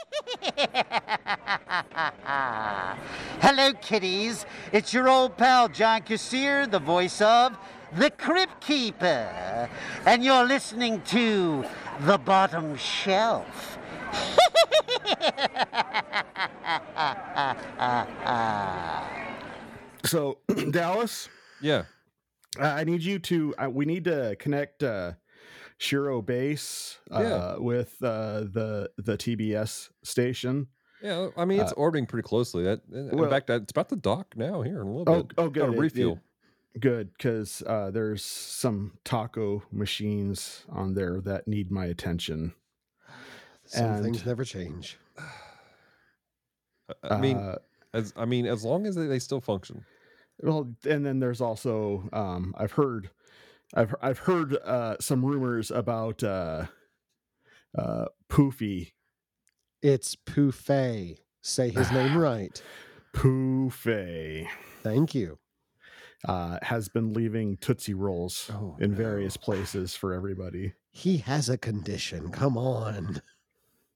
Hello, kiddies. It's your old pal John Kassir, the voice of the Crypt Keeper. And you're listening to The Bottom Shelf. So, Dallas, Yeah. uh, I need you to. Uh, we need to connect uh, Shiro Base uh, Yeah. with uh, the the TBS station. Yeah. I mean, it's Uh, orbiting pretty closely. That, in well- fact, it's about to dock now here in a little Oh, bit. oh, Got good. a It- it- refuel. good, because uh, there's some taco machines on there that need my attention. Some and- things never change. I- I mean, Uh, as I mean, as long as they, they still function. Well, and then there's also um, I've heard, I've I've heard uh, some rumors about uh, uh, Poofy It's Poufet. Say his name right. Poofay Thank you. uh, has been leaving Tootsie Rolls Oh, in no. various places for everybody. He has a condition. Come on.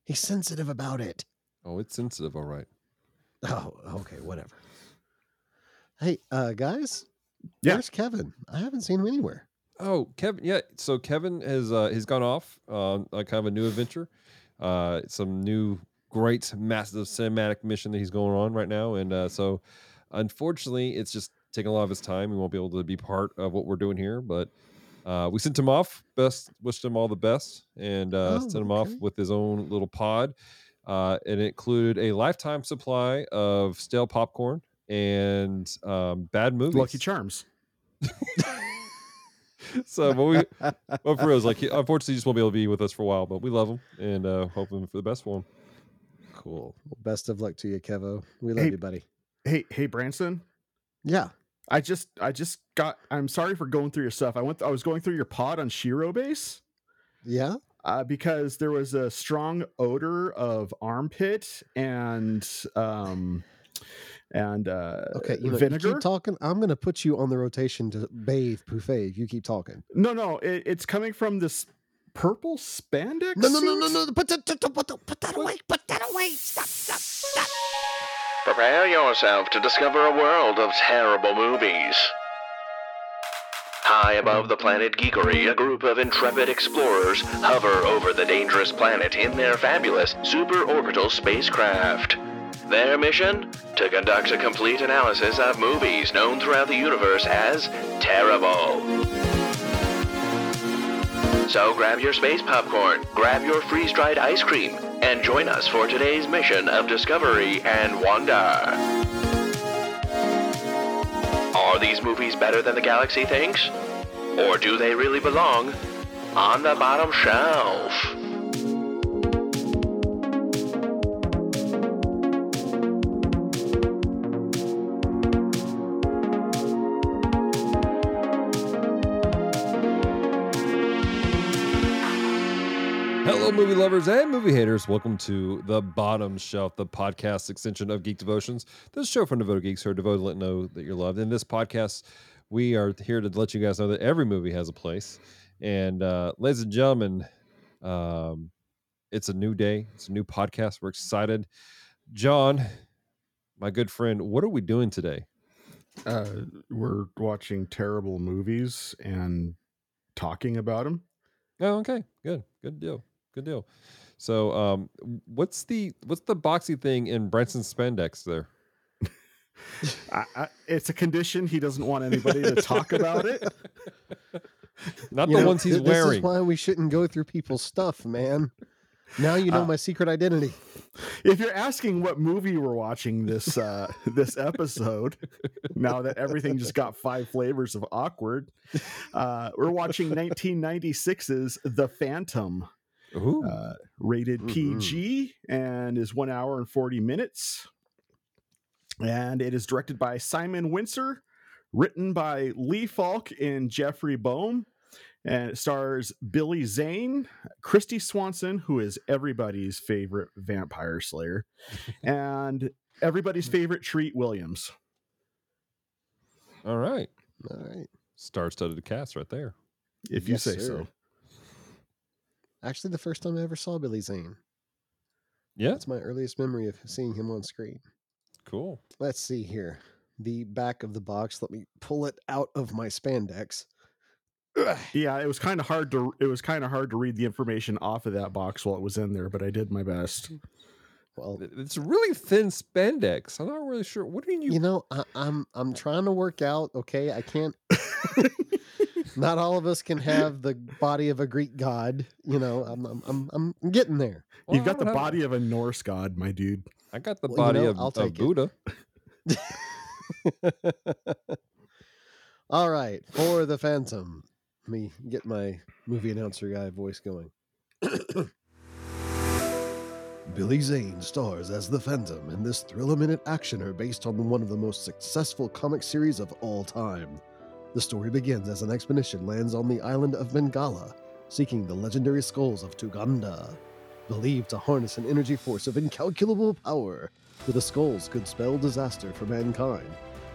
He's sensitive about it. Oh, it's sensitive. All right. Oh, okay, whatever. Hey, uh, guys. Yeah. Where's Kevin? I haven't seen him anywhere. Oh, Kevin. Yeah. So Kevin has uh, he's gone off on a kind of a new adventure, uh, some new great massive cinematic mission that he's going on right now, and uh, so unfortunately, it's just taking a lot of his time. He won't be able to be part of what we're doing here, but. Uh, we sent him off. Best wished him all the best, and uh, Oh, sent him off with his own little pod. Uh, and it included a lifetime supply of stale popcorn and um, bad movies. Lucky Charms. so, but we, but for real, it's like he, unfortunately, he just won't be able to be with us for a while. But we love him and uh, hoping for the best for him. Cool. Well, best of luck to you, Kevo. We love Hey. you, buddy. Hey, hey, Branson. Yeah. I just I just got. I'm sorry for going through your stuff. I went. I was going through your pod on Shiro Base. Yeah. uh, because there was a strong odor of armpit and um and uh Okay. You know, you vinegar. keep talking. I'm going to put you on the rotation to bathe Poufet if you keep talking. no, no, it, it's coming from this purple spandex. No, no, no, no, no. Put that, put that, put that, put that away. Put that away. Stop, stop, stop. Prepare yourself to discover a world of terrible movies. High above the planet Geekery, a group of intrepid explorers hover over the dangerous planet in their fabulous superorbital spacecraft. Their mission? To conduct a complete analysis of movies known throughout the universe as terrible. So grab your space popcorn, grab your freeze-dried ice cream, and join us for today's mission of discovery and wonder. Are these movies better than the galaxy thinks? Or do they really belong on the bottom shelf? Welcome to The Bottom Shelf, the podcast extension of Geek Devotions. This show from Devoted Geeks who are devoted to let know that you're loved. In this podcast, we are here to let you guys know that every movie has a place. And uh, ladies and gentlemen, um, it's a new day. It's a new podcast. We're excited. John, my good friend, what are we doing today? Uh, we're watching terrible movies and talking about them. Oh, okay. Good. Good deal. Good deal. So, um, what's the what's the boxy thing in Branson's spandex there? I, I, it's a condition. He doesn't want anybody to talk about it. Not You the know, ones he's th- This is wearing. why we shouldn't go through people's stuff, man. Now you know Uh, my secret identity. If you're asking what movie we're watching this uh, this episode, now that everything just got five flavors of awkward, uh, we're watching 1996's The Phantom. Ooh. uh, rated Mhm. PG and is one hour and 40 minutes. And it is directed by Simon Wincer, written by Lee Falk and Jeffrey Boam. And it stars Billy Zane, Kristy Swanson, who is everybody's favorite vampire slayer, and everybody's favorite Treat Williams. All right. All right. Star-studded cast right there. If you Yes, say sir. so. Actually, the first time I ever saw Billy Zane. Yeah, That's my earliest memory of seeing him on screen. cool. Let's see here. The back of the box. Let me pull it out of my spandex. Yeah, it was kind of hard to it was kind of hard to read the information off of that box while it was in there, but I did my best. Mm. Well, It- It's really thin spandex. I'm not really sure. What do you? you know, I, I'm I'm trying to work out. Okay, I can't. Not all of us can have the body of a Greek god. You know, I'm I'm I'm, I'm getting there. Well, You've got the don't have- body of a Norse god, my dude. I got the Well, you body know, of, I'll of take it. Buddha. all right, for the Phantom. Let me get my movie announcer guy voice going. Billy Zane stars as the Phantom in this thriller-minute actioner based on one of the most successful comic series of all time. The story begins as an expedition lands on the island of Bengala, seeking the legendary skulls of Touganda. Believed to harness an energy force of incalculable power, where the skulls could spell disaster for mankind.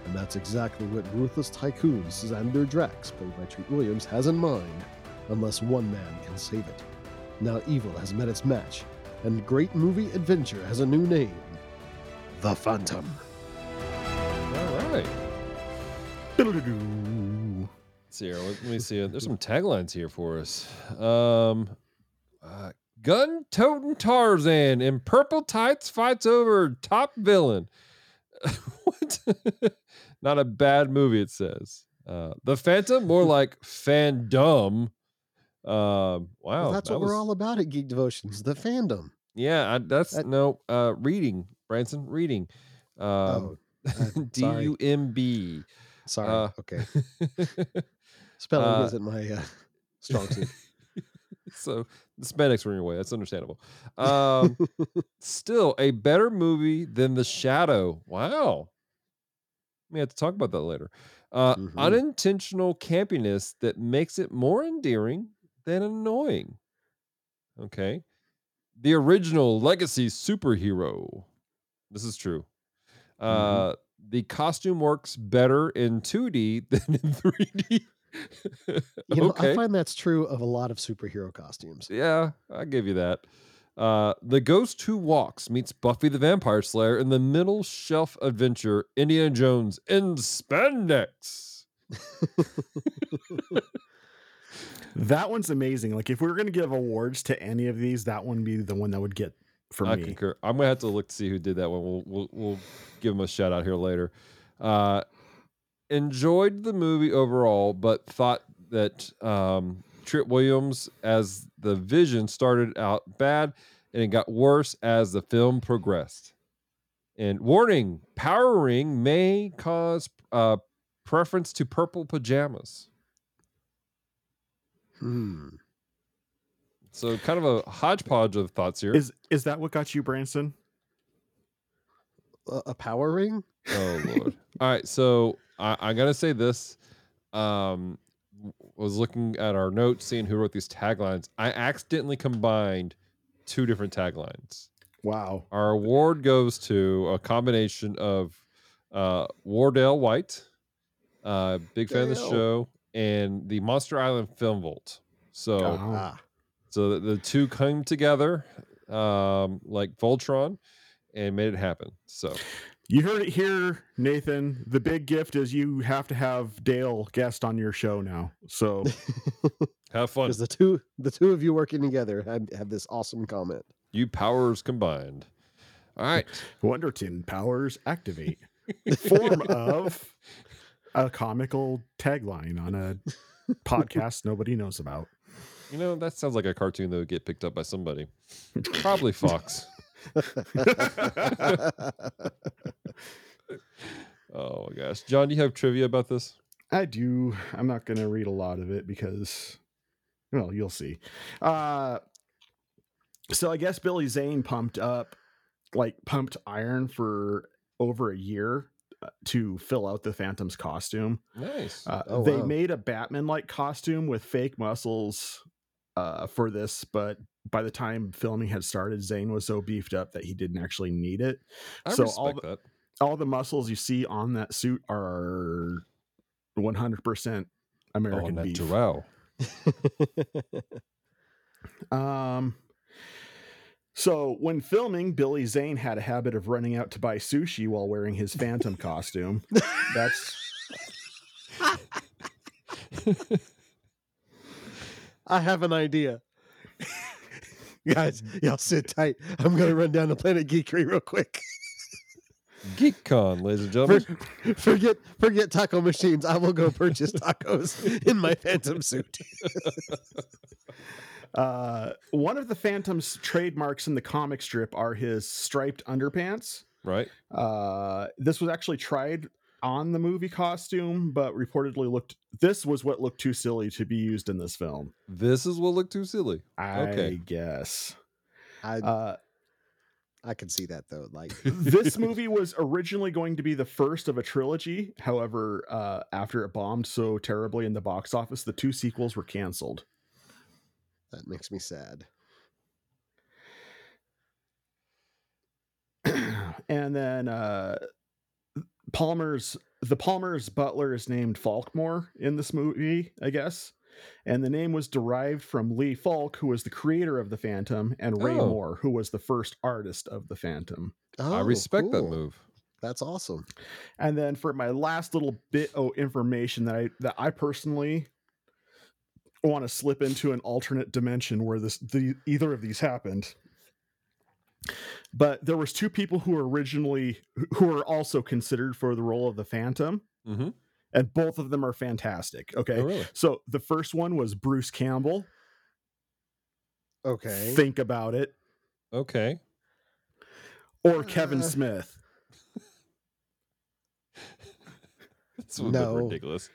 And that's exactly what ruthless tycoon Xander Drax, played by Treat Williams, has in mind, unless one man can save it. Now evil has met its match, and great movie adventure has a new name The Phantom. All right. Let's see here. Let me see. There's some taglines here for us. Um, uh, Gun toting Tarzan in purple tights fights over top villain. what? Not a bad movie, it says. Uh, the Phantom, more like fandom. Um, wow. Well, that's that what we're all about at Geek Devotions the fandom. Yeah, I, that's that- no uh, reading, Branson. Reading. Um, oh, uh, D sorry. U M B. sorry. uh, okay. Spelling uh, isn't my uh, strong suit. so the spandex were in your way. That's understandable. Um, still a better movie than The Shadow. Wow. We have to talk about that later. Uh, Mhm. Unintentional campiness that makes it more endearing than annoying. Okay. The original legacy superhero. This is true. Uh, The costume works better in 2D than in 3D. You know, okay. I find that's true of a lot of superhero costumes. Yeah, I give you that. Uh, the Ghost Who Walks meets Buffy the Vampire Slayer in the middle shelf adventure Indiana Jones in spandex. That one's amazing. Like if we were going to give awards to any of these, that one would be the one that would get for I me. concur. I'm gonna have to look to see who did that one. We'll we'll, we'll give him a shout out here later. Uh, enjoyed the movie overall, but thought that um, Trip Williams as the Vision started out bad, and it got worse as the film progressed. And warning: Power Ring may cause uh, preference to purple pajamas. Hmm. So kind of a hodgepodge of thoughts here. Is is that what got you, Branson? A, a power ring? Oh lord. All right, so I, I gotta say this. Um, was looking at our notes, seeing who wrote these taglines. I accidentally combined two different taglines. Wow. Our award goes to a combination of uh, Wardell White, uh, big fan of the show, and the Monster Island Film Vault. So, Oh. Ah. so the, the two came together um, like Voltron and made it happen. So, You heard it here, Nathan. The big gift is you have to have Dale guest on your show now. So have fun. Because the two the two of you working together had have this awesome comment. You powers combined. All right. Wonder Twin powers activate. Form of a comical tagline on a podcast nobody knows about. You know, that sounds like a cartoon that would get picked up by somebody. Probably Fox. Oh my gosh. John, do you have trivia about this? I do. I'm not going to read a lot of it because, well, you'll see. Uh, so I guess Billy Zane pumped up, like pumped iron for over a year to fill out the Phantom's costume. Nice. Uh, Oh, they wow. made a Batman-like costume with fake muscles uh, for this, but by the time filming had started, Zane was so beefed up that he didn't actually need it. I so respect all the, that. all the muscles you see on that suit are 100% Oh, American beef. natural. Um, So when filming, Billy Zane had a habit of running out to buy sushi while wearing his Phantom costume. That's I have an idea. Guys, y'all sit tight. I'm gonna run down to Planet Geekery real quick. GeekCon, ladies and gentlemen. For- forget forget taco machines. I will go purchase tacos in my phantom suit. uh, one of the Phantom's trademarks in the comic strip are his striped underpants. right? Uh, this was actually tried on the movie costume, but reportedly looked. This was what looked too silly to be used in this film. This is what looked too silly. I Okay. guess. I Uh, I can see that though. Like this movie was originally going to be the first of a trilogy. However, uh, after it bombed so terribly in the box office, the two sequels were canceled. That makes me sad. and then uh, Palmer's the Palmer's butler is named Falkmore in this movie, I guess. And the name was derived from Lee Falk, who was the creator of the Phantom, and Ray Oh. Moore, who was the first artist of the Phantom. Oh, I respect that move. That's awesome. And then for my last little bit of information that I that I personally want to slip into an alternate dimension where this the, either of these happened. But there was two people who were originally who were also considered for the role of the Phantom, Mm-hmm. and both of them are fantastic. Okay. Oh, really? So the first one was Bruce Campbell. Okay. Think about it. Okay. Or Kevin Uh, Smith. This would have No. been ridiculous.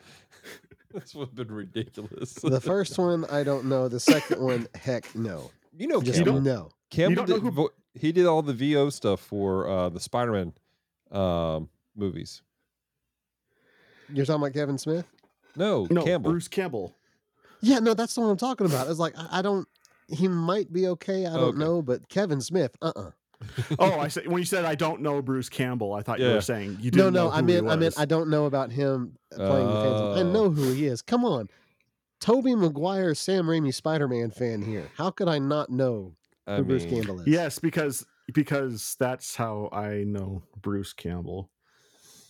this would have been ridiculous. the first one, I don't know. The second one, heck no. you know, Just Campbell. no. Campbell don't know did, who- he did all the VO stuff for uh, the Spider-Man um, movies. You're talking about Kevin Smith? No, No, Campbell. Bruce Campbell. Yeah, no, that's the one I'm talking about. It's like I, I don't. He might be okay. I don't Okay. know, but Kevin Smith, uh, uh Oh, I said when you said I don't know Bruce Campbell, I thought you were saying you No, didn't no, know I who he meant, I meant. I don't know about him playing the Phantom. I know who he is. Come on, Tobey Maguire, Sam Raimi, Spider-Man fan here. How could I not know I who Bruce Campbell is? Yes, because because that's how I know Bruce Campbell.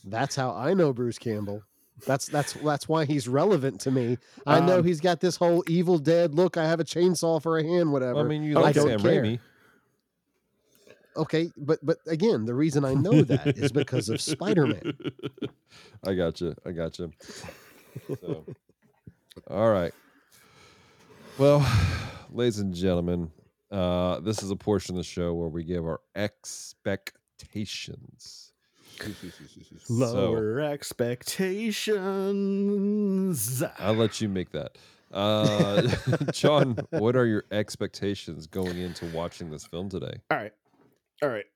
that's how I know Bruce Campbell. That's that's that's why he's relevant to me. I know Um, he's got this whole Evil Dead look. I have a chainsaw for a hand, whatever. I mean, you I like don't Sam care. Raimi. Okay, but but again, the reason I know that is because of Spider-Man. I got you. I got you. So, all right. Well, ladies and gentlemen, uh, this is a portion of the show where we give our expectations. Lower expectations. I'll let you make that. Uh, John, what are your expectations going into watching this film today? All right. All right.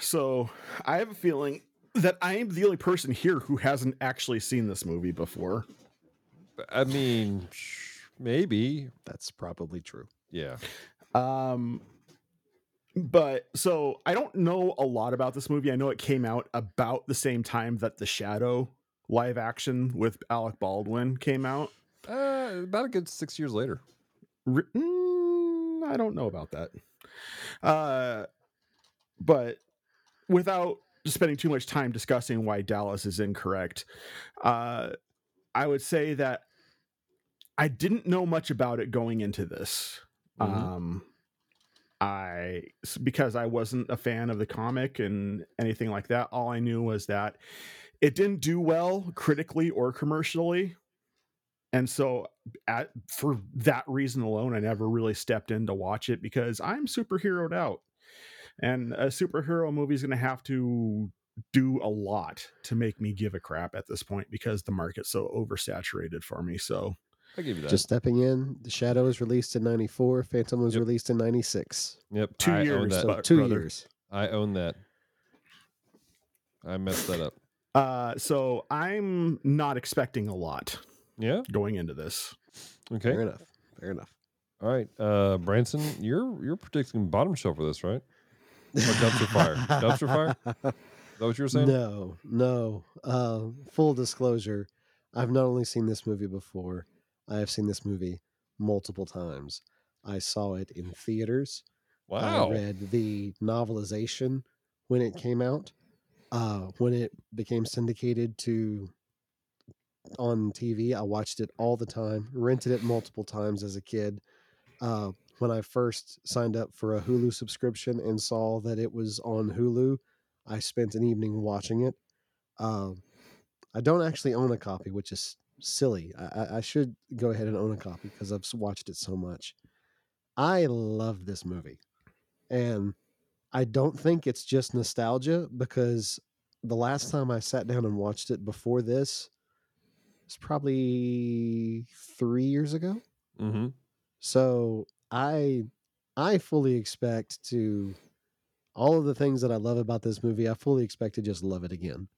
So I have a feeling that I am the only person here who hasn't actually seen this movie before. I mean, maybe. That's probably true. Yeah. Um but so I don't know a lot about this movie. I know it came out about the same time that The Shadow live action with Alec Baldwin came out. Uh, about a good six years later. Ri- mm, I don't know about that. Uh, but without spending too much time discussing why Dallas is incorrect, uh, I would say that I didn't know much about it going into this. Mhm. Um, I because I wasn't a fan of the comic and anything like that. All I knew was that it didn't do well critically or commercially. And so at, for that reason alone, I never really stepped in to watch it because I'm superheroed out. And a superhero movie is going to have to do a lot to make me give a crap at this point because the market's so oversaturated for me. So, I give you that. Just stepping in, The Shadow was released in '94. Phantom was Yep. released in '96. yep. two I years, that. So But, two brother- years. I own that. I messed that up. uh, so I'm not expecting a lot Yeah. going into this. Okay. Fair enough. Fair enough. All right. Uh, Branson, you're you're predicting bottom shelf for this, right? Or dumpster fire. Dumpster fire? Is that what you were saying? No, no. Uh, full disclosure, I've not only seen this movie before, I have seen this movie multiple times. I saw it in theaters. Wow. I read the novelization when it came out. Uh, when it became syndicated to on TV, I watched it all the time. Rented it multiple times as a kid. Uh, when I first signed up for a Hulu subscription and saw that it was on Hulu, I spent an evening watching it. Um, I don't actually own a copy, which is silly. I, I- should go ahead and own a copy because I've watched it so much. I love this movie. And I don't think it's just nostalgia because the last time I sat down and watched it before this was probably three years ago. Mm-hmm. So I I fully expect to all of the things that I love about this movie, I fully expect to just love it again.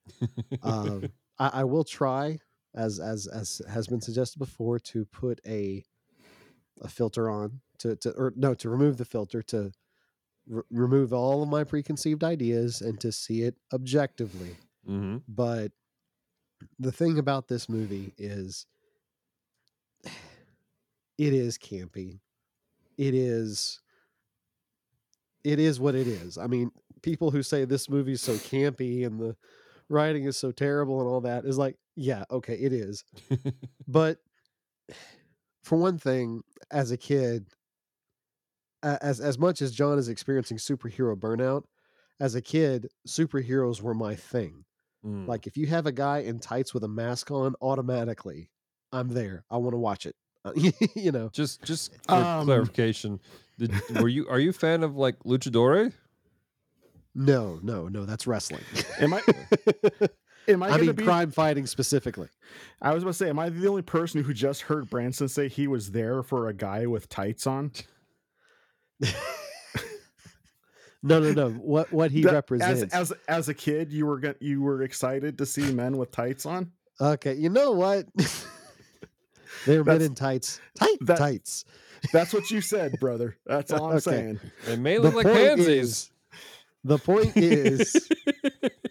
Um, I, I will try, as as as has been suggested before, to put a a filter on to to or no to remove the filter to r- remove all of my preconceived ideas and to see it objectively. mm-hmm. But the thing about this movie is it is campy. It is it is what it is. I mean, people who say this movie is so campy and the writing is so terrible and all that is like, yeah, okay, it is. But for one thing, as a kid, as as much as John is experiencing superhero burnout, as a kid, superheroes were my thing. Mm. Like if you have a guy in tights with a mask on, automatically, I'm there. I want to watch it. You know, just just for Um, clarification, did, were you are you a fan of like luchadore? no, no, no, that's wrestling. Am I? Am I, I gonna mean, be? crime fighting specifically. I was about to say, am I the only person who just heard Branson say he was there for a guy with tights on? No, no, no. What what he That- represents? As, as as a kid, you were go- you were excited to see men with tights on. okay, you know what? They're men in tights. Tight that- tights. That's what you said, brother. That's all I'm Okay. saying. They may look like point pansies. is- the point is,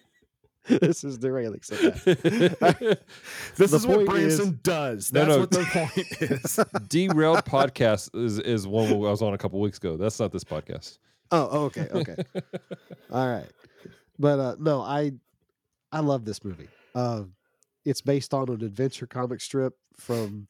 this is derailing. So bad. This The is what point is- Branson does. That's no. what the point is. Derailed podcast is is one I was on a couple weeks ago. That's not this podcast. Oh, oh, okay, okay. All right. But uh no, I I love this movie. Uh it's based on an adventure comic strip from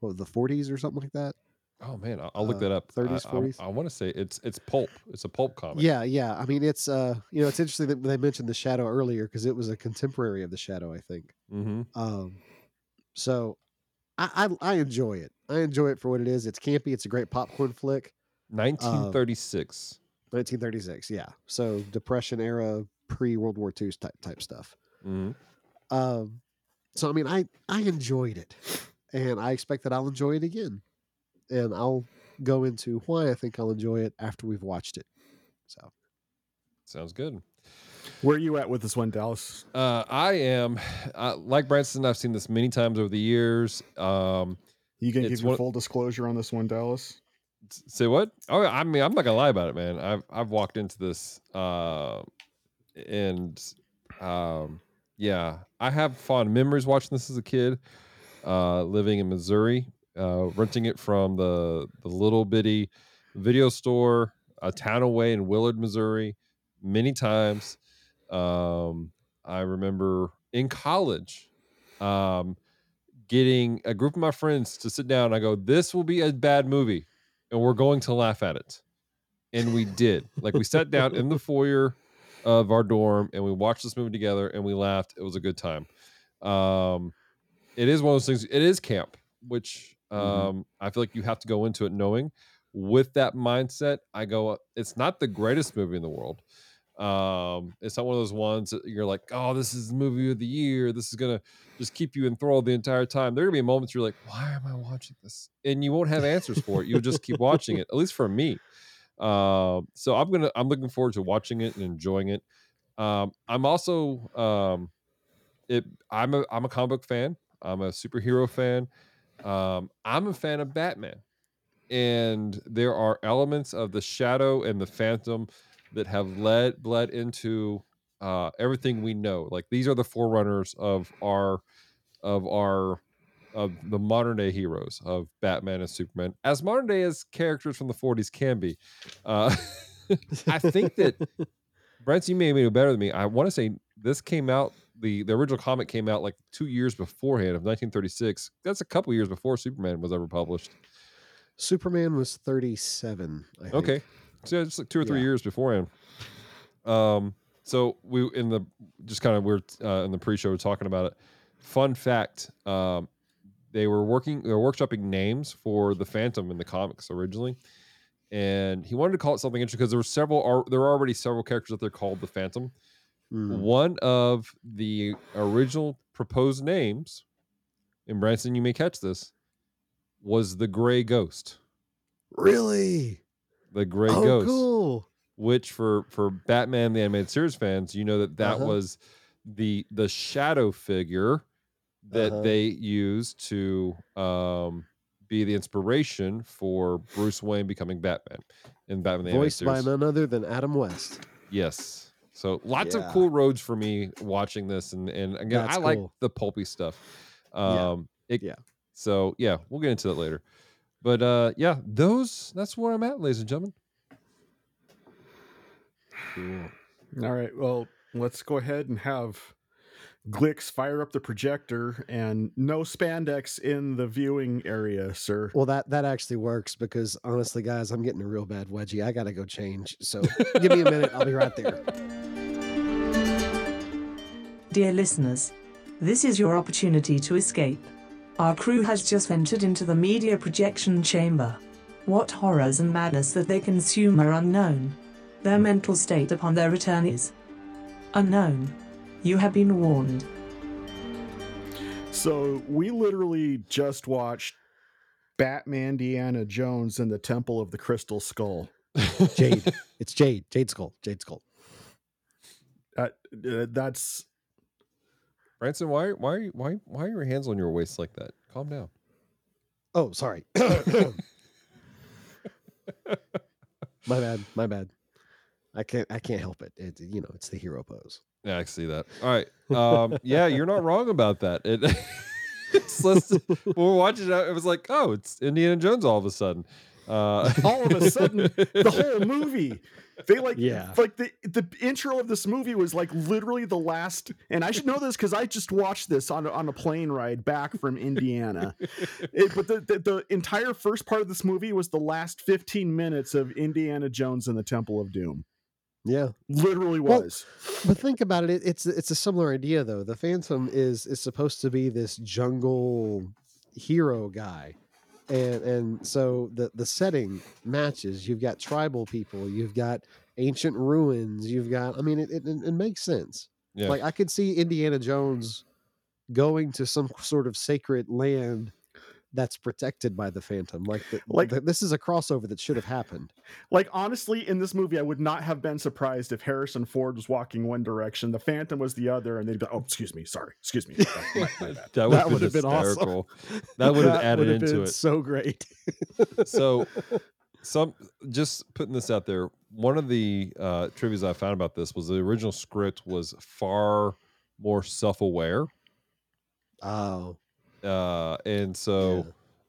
what, the 40s or something like that. Oh man, I'll, I'll look Uh, that up. 30s, I- I- 40s? I, want to say it's it's pulp. It's a pulp comic. Yeah, yeah. I mean, it's uh you know, it's interesting that they mentioned the Shadow earlier because it was a contemporary of the Shadow, I think. Mm-hmm. Um so I, I I enjoy it. I enjoy it for what it is. It's campy. It's a great popcorn flick. 1936. 1936, yeah. So depression era, pre World War II type type stuff. mm-hmm. Um, so I mean, I I enjoyed it, and I expect that I'll enjoy it again, and I'll go into why I think I'll enjoy it after we've watched it. So Sounds good. Where are you at with this one, Dallas? Uh, I am uh, like Branson. I've seen this many times over the years. Um, You gonna give your full disclosure on this one, Dallas? s- say what? Oh, I mean, I'm not gonna lie about it, man. I've I've walked into this, uh, and um, yeah, I have fond memories watching this as a kid. Uh, living in Missouri, uh, renting it from the the little bitty video store, a town away in Willard, Missouri, many times. Um, I remember in college, um, getting a group of my friends to sit down. I go, "This will be a bad movie, and we're going to laugh at it." And we did. Like we sat down in the foyer of our dorm and we watched this movie together and we laughed. It was a good time. Um, it is one of those things. It is camp, which um, Mhm. I feel like you have to go into it knowing. With that mindset, I go. It's not the greatest movie in the world. Um, it's not one of those ones that you're like, oh, this is the movie of the year. This is gonna just keep you enthralled the entire time. There are gonna be moments you're like, why am I watching this? And you won't have answers for it. You'll just keep watching it. At least for me. Um, so I'm gonna I'm looking forward to watching it and enjoying it. Um, I'm also um, it. I'm a I'm a comic book fan. I'm a superhero fan. Um, I'm a fan of Batman, and there are elements of the Shadow and the Phantom that have led bled into uh, everything we know. Like these are the forerunners of our of our of the modern day heroes of Batman and Superman, as modern day as characters from the 40s can be. Uh, I think that Brent, you may know better than me. I want to say this came out the the original comic came out like two years beforehand of 1936. That's a couple years before Superman was ever published. Superman was 37. I think. Okay, so it's like two or three Yeah. years beforehand. Um, so we in the just kind of we're uh, in the pre-show we're talking about it. Fun fact: um, they were working, they were workshopping names for the Phantom in the comics originally, and he wanted to call it something interesting because there were several, there were already several characters that they're called the Phantom. Mm. One of the original proposed names, and Branson, you may catch this, was the Gray Ghost. Really? The Gray oh, Ghost cool. which for for Batman the animated series fans, you know that that Uh-huh. was the the shadow figure that Uh-huh. they used to um be the inspiration for Bruce Wayne becoming Batman in Batman the Voiced animated by none other than Adam West. Yes. So lots of cool roads for me watching this, and and again, That's I like cool. the pulpy stuff. Yeah. Um, it- Yeah. So yeah, we'll get into that later. But uh, yeah, those that's where I'm at, ladies and gentlemen. Cool. All right. Well, let's go ahead and have Glix fire up the projector and no spandex in the viewing area, sir. Well, that that actually works because honestly, guys, I'm getting a real bad wedgie. I gotta go change. So give me a minute. I'll be right there. Dear listeners, this is your opportunity to escape. Our crew has just entered into the media projection chamber. What horrors and madness that they consume are unknown. Their mental state upon their return is unknown. You have been warned. So we literally just watched Batman Deanna Jones in the Temple of the Crystal Skull. Jade. It's Jade. Jade Skull. Jade Skull. Uh, uh, that's Branson, why why why why are your hands on your waist like that? Calm down. Oh, sorry. my bad. My bad. I can't. I can't help it. it. You know, it's the hero pose. Yeah, I see that. All right. Um, yeah, you're not wrong about that. It, it's less, when we're watching it, it was like, oh, it's Indiana Jones all of a sudden. Uh, all of a sudden the whole movie. They like Yeah. like the the intro of this movie was like literally the last and I should know this because I just watched this on a, on a plane ride back from Indiana. It- but the, the the entire first part of this movie was the last 15 minutes of Indiana Jones and the Temple of Doom. Yeah. Literally Well, was. But think about it. it- It's it's a similar idea though. The Phantom is is supposed to be this jungle hero guy. And and so the the setting matches. You've got tribal people, you've got ancient ruins, you've got I mean it it, it makes sense. yeah. Like I could see Indiana Jones going to some sort of sacred land that's protected by the Phantom. Like, the, Like- like this is a crossover that should have happened. Like honestly, in this movie, I would not have been surprised if Harrison Ford was walking one direction, the Phantom was the other, and they'd be like, "Oh, excuse me, sorry, excuse me." My- my bad. that would that have would've been been awesome. That would have added into been it. So great. so some just putting this out there one of the uh trivias i found about this was the original script was far more self-aware Oh, uh and so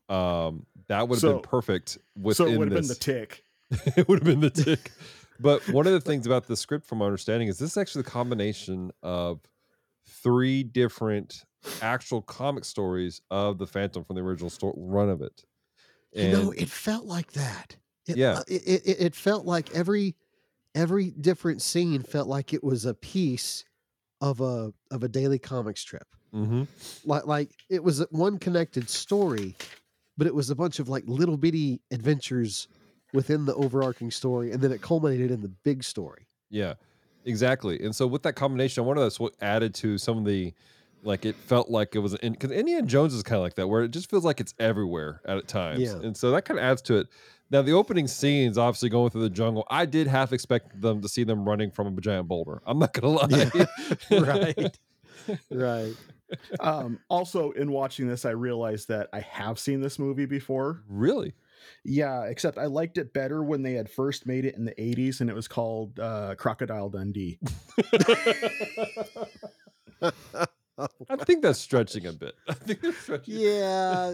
um that would have So- been perfect so within it would have been the this tick. it would have been the tick but one of the things about the script from my understanding is this is actually the combination of three different actual comic stories of the phantom from the original sto- run of it you know, it felt like that. It, Yeah. uh, it, it, it- it felt like every every different scene felt like it was a piece of a of a daily comic strip. Hmm Like like it was one connected story, but it was a bunch of like little bitty adventures within the overarching story, and then it culminated in the big story. Yeah, exactly. And so with that combination, one of that's what added to some of the like it felt like it was in because Indiana Jones is kind of like that, where it just feels like it's everywhere at times. Yeah. And so that kind of adds to it. Now the opening scenes, obviously going through the jungle, I did half expect them to see them running from a giant boulder. I'm not gonna lie. right, right. Um, also, in watching this, I realized that I have seen this movie before. really? Yeah, except I liked it better when they had first made it in the 80s and it was called uh, Crocodile Dundee. I think that's stretching a bit. I think that's stretching. Yeah,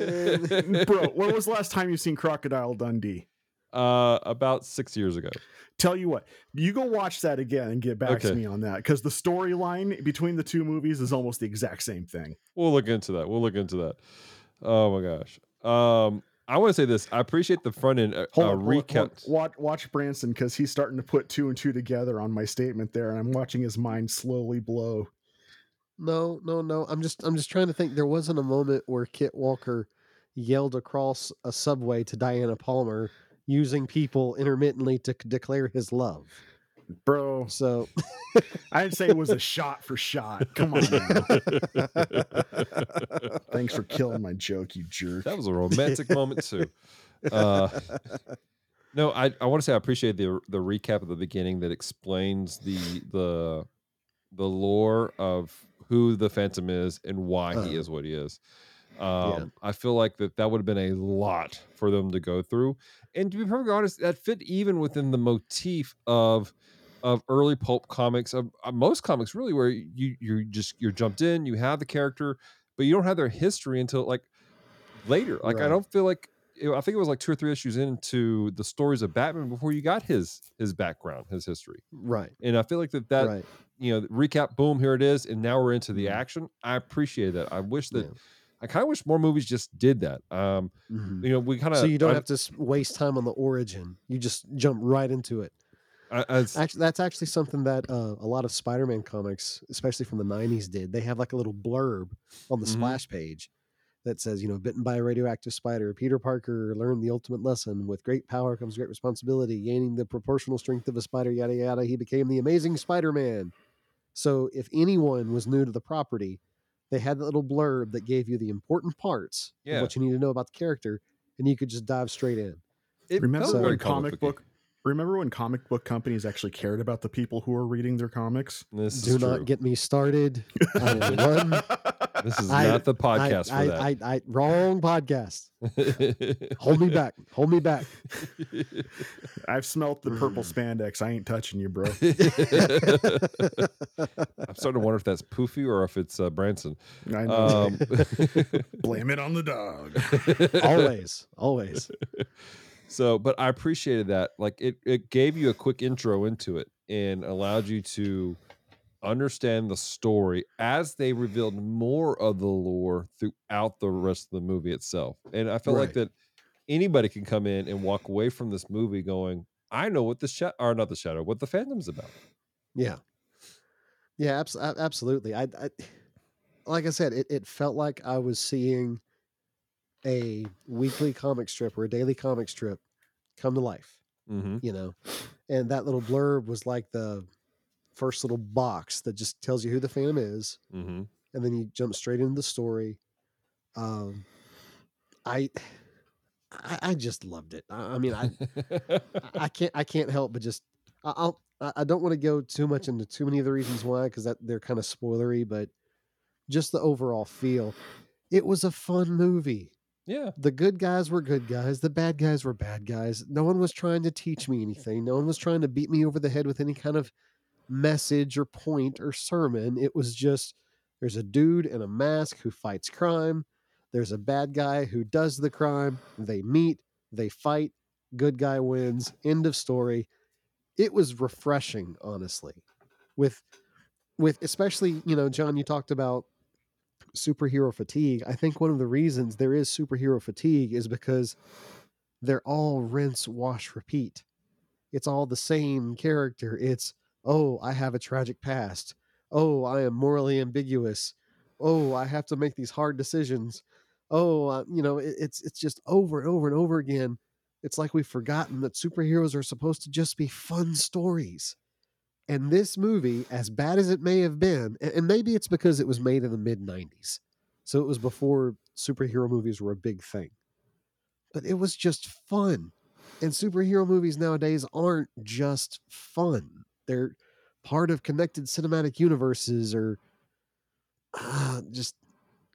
Bro, when was the last time you've seen Crocodile Dundee? Uh, about six years ago. Tell you what, you go watch that again and get back to me on that because the storyline between the two movies is almost the exact same thing. We'll look into that. We'll look into that. Oh my gosh. Um, I want to say this. I appreciate the front end uh, Hold uh, on, hold hold recap. Watch, watch Branson because he's starting to put two and two together on my statement there, and I'm watching his mind slowly blow. No, no, no. I'm just I'm just trying to think. There wasn't a moment where Kit Walker yelled across a subway to Diana Palmer using people intermittently to declare his love. Bro, So I'd say it was a shot for shot. Come on, thanks for killing my joke, you jerk. That was a romantic moment too. Uh, no, I, I want to say I appreciate the the recap at the beginning that explains the the the lore of who the Phantom is and why he Uh-huh. is what he is. Um, I feel like that that would have been a lot for them to go through, and to be perfectly honest, that fit even within the motif of of early pulp comics of, of most comics really where you you just you're jumped in you have the character but you don't have their history until like later. Like i don't feel like know, i think it was like two or three issues into the stories of batman before you got his his background his history. Right, and i feel like that that right. you know recap boom here it is and now we're into the Mhm. action. I appreciate that. I wish that Yeah. I kind of wish more movies just did that um Mhm. you know we kind of So you don't have to waste time on the origin. You just jump right into it. Actually, that's actually something that uh, a lot of Spider-Man comics, especially from the '90s, did. They have like a little blurb on the Mhm. splash page that says, you know, bitten by a radioactive spider, Peter Parker learned the ultimate lesson: with great power comes great responsibility. Gaining the proportional strength of a spider, yada yada, he became the amazing Spider-Man. So, if anyone was new to the property, they had that little blurb that gave you the important parts Yeah. of what you need to know about the character, and you could just dive straight in. it Remember felt very when comic book? Remember when comic book companies actually cared about the people who were reading their comics? this Do is not true. get me started. I will run this is I- not the podcast I, for that I, I, wrong podcast. Hold me back. Hold me back. I've smelt the purple spandex. I ain't touching you, bro. I'm starting to wonder if that's Poofy or if it's uh, Branson. Um, Blame it on the dog. always, always. so, but I appreciated that. Like it, it gave you a quick intro into it and allowed you to understand the story as they revealed more of the lore throughout the rest of the movie itself. And I felt like that anybody can come in and walk away from this movie going, I know what the shadow, or not the shadow, what the Phantom's about. Yeah. Yeah, abs- absolutely. I, I like I said, it, it felt like I was seeing a weekly comic strip or a daily comic strip come to life, Mm-hmm. you know. And that little blurb was like the first little box that just tells you who the Phantom is, Mm-hmm. and then you jump straight into the story. Um, I, I, I just loved it. I, I mean, I, I- can't, I can't help but just, I- I'll, I I don't want to go too much into too many of the reasons why, because that they're kind of spoilery, but just the overall feel. It was a fun movie. yeah. The good guys were good guys. The bad guys were bad guys. No one was trying to teach me anything. No one was trying to beat me over the head with any kind of message or point or sermon. It was just there's a dude in a mask who fights crime. There's a bad guy who does the crime. They meet, they fight, good guy wins. End of story. It was refreshing, honestly. With with especially, you know, John, you talked about superhero fatigue. I think one of the reasons there is superhero fatigue is because they're all rinse, wash, repeat. It's all the same character. It's, oh, I have a tragic past. Oh, I am morally ambiguous. Oh, I have to make these hard decisions. Oh, uh, you know, it, it's it's just over and over and over again. It's like we've forgotten that superheroes are supposed to just be fun stories. And this movie, as bad as it may have been, and maybe it's because it was made in the mid 90s. So it was before superhero movies were a big thing. But it was just fun. And superhero movies nowadays aren't just fun. They're part of connected cinematic universes or uh, just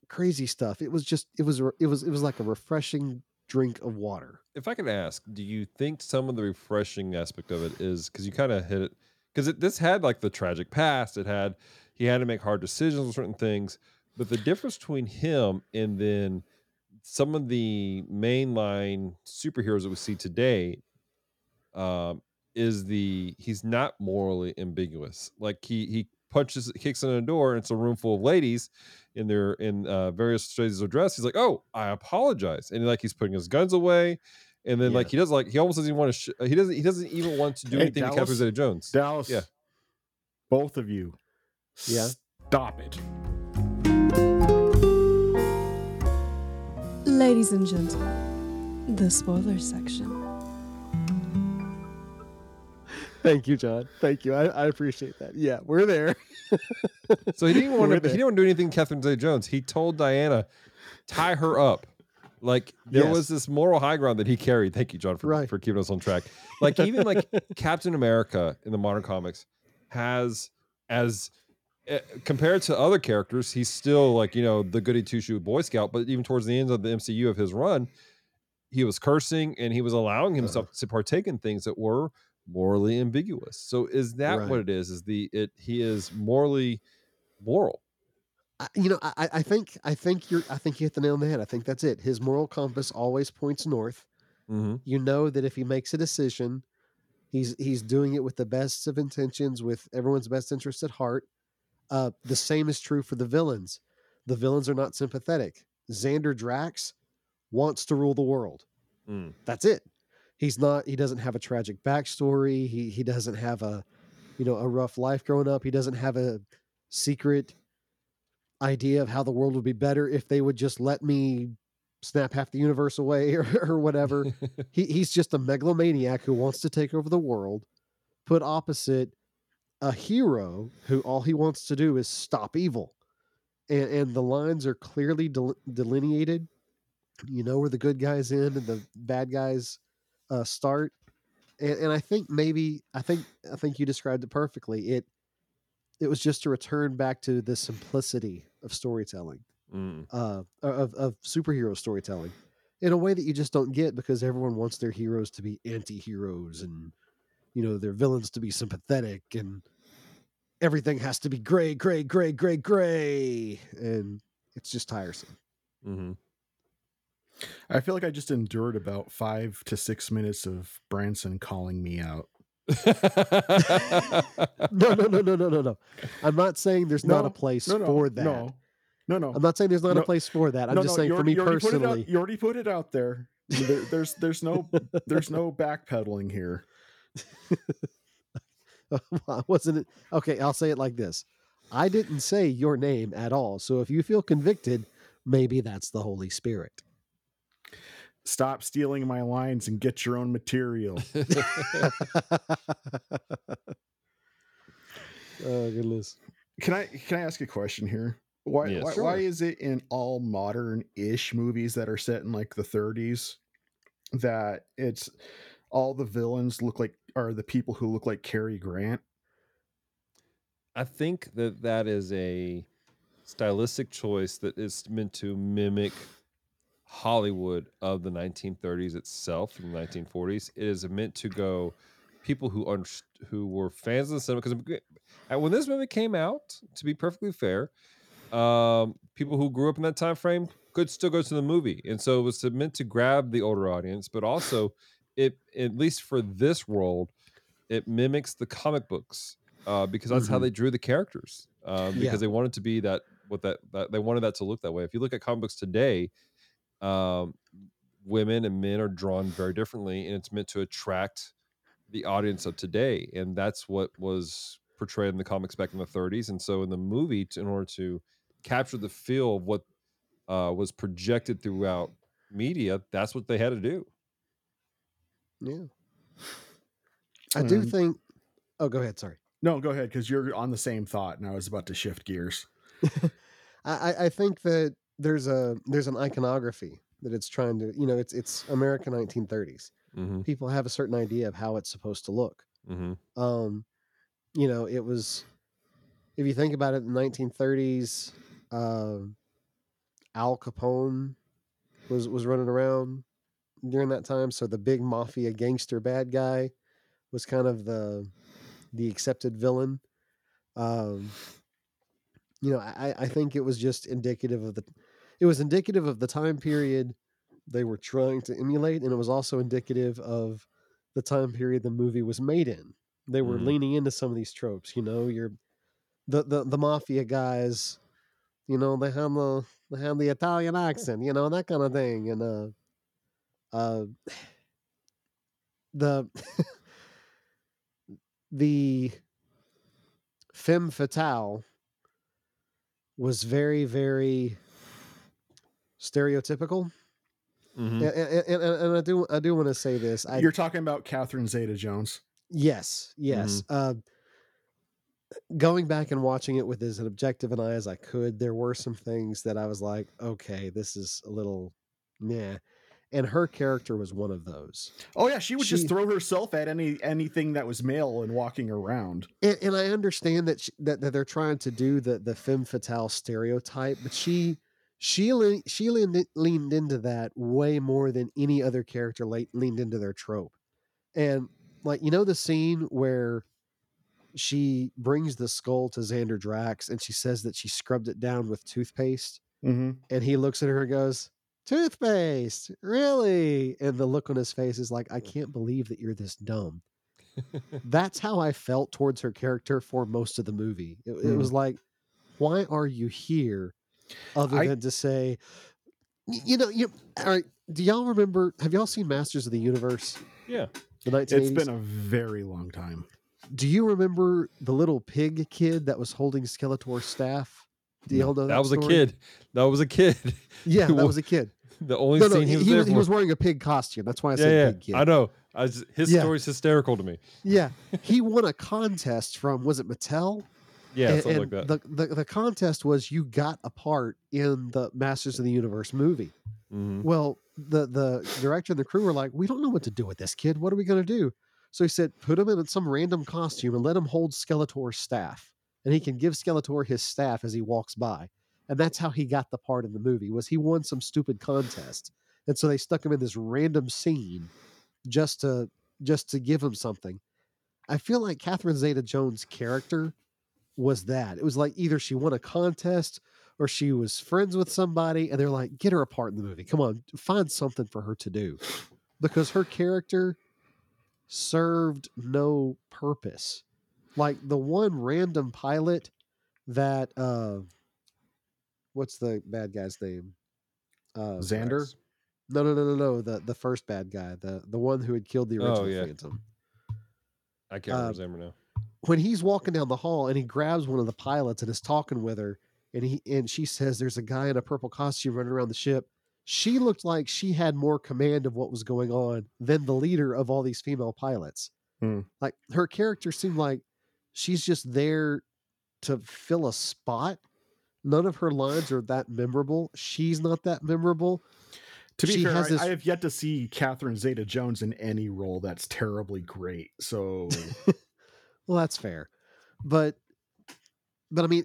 crazy stuff. It was just it was it was it was like a refreshing drink of water. if I could ask, do you think some of the refreshing aspect of it is because you kind of hit it because this had like the tragic past, it had he had to make hard decisions on certain things, but the difference between him and then some of the mainline superheroes that we see today, um, is the he's not morally ambiguous. Like he he punches kicks in a door and it's a room full of ladies in their in uh, various stages of dress. He's like, "Oh, I apologize," and like he's putting his guns away. And then, Yeah. like he does, like he almost doesn't even want to. Sh- he doesn't. He doesn't even want to do Hey, anything to Catherine Zeta-Jones. Dallas. Yeah. Both of you. Yeah. Stop it. Ladies and gentlemen, the spoiler section. Thank you, John. Thank you. I, I appreciate that. Yeah, we're there. So he didn't want to. He didn't want to do anything Catherine Zeta-Jones. He told Diana, tie her up. Like there Yes. was this moral high ground that he carried. Thank you, John, for, Right. for keeping us on track. Like even like Captain America in the modern comics has as eh, compared to other characters, he's still like you know the goody two shoe Boy Scout. But even towards the end of the MCU of his run, he was cursing and he was allowing himself Uh-huh. to partake in things that were morally ambiguous. So is that Right. what it is? Is the it he is morally moral? I, you know, I, I- think I think you're I think you hit the nail on the head. I think that's it. His moral compass always points north. Mm-hmm. You know that if he makes a decision, he's he's doing it with the best of intentions, with everyone's best interest at heart. Uh, the same is true for the villains. The villains are not sympathetic. Xander Drax wants to rule the world. Mm. That's it. He's not. He doesn't have a tragic backstory. He he doesn't have a, you know, a rough life growing up. He doesn't have a secret idea of how the world would be better if they would just let me snap half the universe away or, or whatever. he, he's just a megalomaniac who wants to take over the world, put opposite a hero who all he wants to do is stop evil. And, and the lines are clearly del- delineated. You know where the good guys end and the bad guys uh, start. And, and I think maybe I think I think you described it perfectly. It it was just to return back to the simplicity of storytelling Mm. uh, of, of superhero storytelling in a way that you just don't get because everyone wants their heroes to be anti-heroes and you know their villains to be sympathetic and everything has to be gray gray gray gray gray and it's just tiresome hmm I feel like I just endured about five to six minutes of Branson calling me out. no no no no no no no i'm not saying there's not a place No, no, for that No, no, no. i'm not saying there's not No, a place for that i'm no, just no, saying for me you it out- personally you already put it out there. There- there's there's no there's no backpedaling here. Wasn't it okay i'll say it like this i didn't say your name at all so if you feel convicted maybe that's the holy spirit Stop stealing my lines and get your own material. oh goodness Can I can I ask a question here? Why Yeah, why, sure. why is it in all modern-ish movies that are set in like the 30s that it's all the villains look like are the people who look like Cary Grant? I think that that is a stylistic choice that is meant to mimic Hollywood of the 1930s itself from the 1940s. It is meant to go people who who were fans of the cinema because when this movie came out, to be perfectly fair, um, people who grew up in that time frame could still go to the movie, and so it was meant to grab the older audience, but also it at least for this world, it mimics the comic books uh, because that's how Mhm. they drew the characters. Uh, because Yeah. they wanted to be that what that, that they wanted that to look that way. If you look at comic books today, um, women and men are drawn very differently, and it's meant to attract the audience of today, and that's what was portrayed in the comics back in the 30s. And so in the movie, to, in order to capture the feel of what uh, was projected throughout media, that's what they had to do. yeah i do think oh go ahead sorry No, go ahead because you're on the same thought, and I was about to shift gears. I, I- I think that there's a there's an iconography that it's trying to you know it's it's America 1930s. Mm-hmm, People have a certain idea of how it's supposed to look. mm-hmm, Um, you know, it was if you think about it, the 1930s, um Al Capone was was running around during that time. So the big mafia gangster bad guy was kind of the the accepted villain. Um, you know, I, I think it was just indicative of the it was indicative of the time period they were trying to emulate, and it was also indicative of the time period the movie was made in. They were Mhm. leaning into some of these tropes. You know, you're the the the mafia guys. You know, they have the they have the Italian accent. You know that kind of thing, and uh, uh, the the femme fatale was very very stereotypical Mhm. and, and, and, and i do i do want to say this i You're talking about Catherine Zeta Jones. yes yes uh going back and watching it with as an objective an eye as i could there were some things that i was like okay this is a little meh and her character was one of those Oh yeah, she would She- just throw herself at any anything that was male and walking around. and, and I understand that, she, that that they're trying to do the the femme fatale stereotype, but she she le- she leaned, leaned into that way more than any other character le- leaned into their trope. And like you know the scene where she brings the skull to Xander Drax and she says that she scrubbed it down with toothpaste, Mm-hmm. and he looks at her and goes. Toothpaste, really? And the look on his face is like, I can't believe that you're this dumb that's how I felt towards her character for most of the movie. It, it Hmm. was like, why are you here? Other I- than to say, you know, you all right. Do y'all remember? Have y'all seen Masters of the Universe? Yeah. The 1980s. It's been a very long time. Do you remember the little pig kid that was holding Skeletor's staff? Do y'all know that? That was a kid. That was a kid. Yeah, that was a kid. The only No, no, scene he, he was he was, he was wearing a pig costume. That's why I yeah, said yeah. pig kid. I know. I was, his Yeah. story's hysterical to me. Yeah, he won a contest from was it Mattel? Yeah, and, something like that. The, the the contest was you got a part in the Masters of the Universe movie. Mhm. Well, the the director and the crew were like, we don't know what to do with this kid. What are we going to do? So he said, put him in some random costume and let him hold Skeletor's staff, and he can give Skeletor his staff as he walks by. And that's how he got the part in the movie. Was he won some stupid contest, and so they stuck him in this random scene just to just to give him something. I feel like Catherine Zeta-Jones' character was that. It was like either she won a contest or she was friends with somebody and they're like, get her a part in the movie. Come on, find something for her to do. Because her character served no purpose. Like the one random pilot that uh what's the bad guy's name? Uh Xander. no no no no no the the first bad guy, the the one who had killed the original Oh, yeah. Phantom. I can't uh, remember his name now. When he's walking down the hall and he grabs one of the pilots and is talking with her and he and she says there's a guy in a purple costume running around the ship she looked like she had more command of what was going on than the leader of all these female pilots Hmm. like her character seemed like she's just there to fill a spot none of her lines are that memorable she's not that memorable To be She fair, this- I have yet to see Catherine Zeta Jones in any role that's terribly great. So Well, that's fair. But but I mean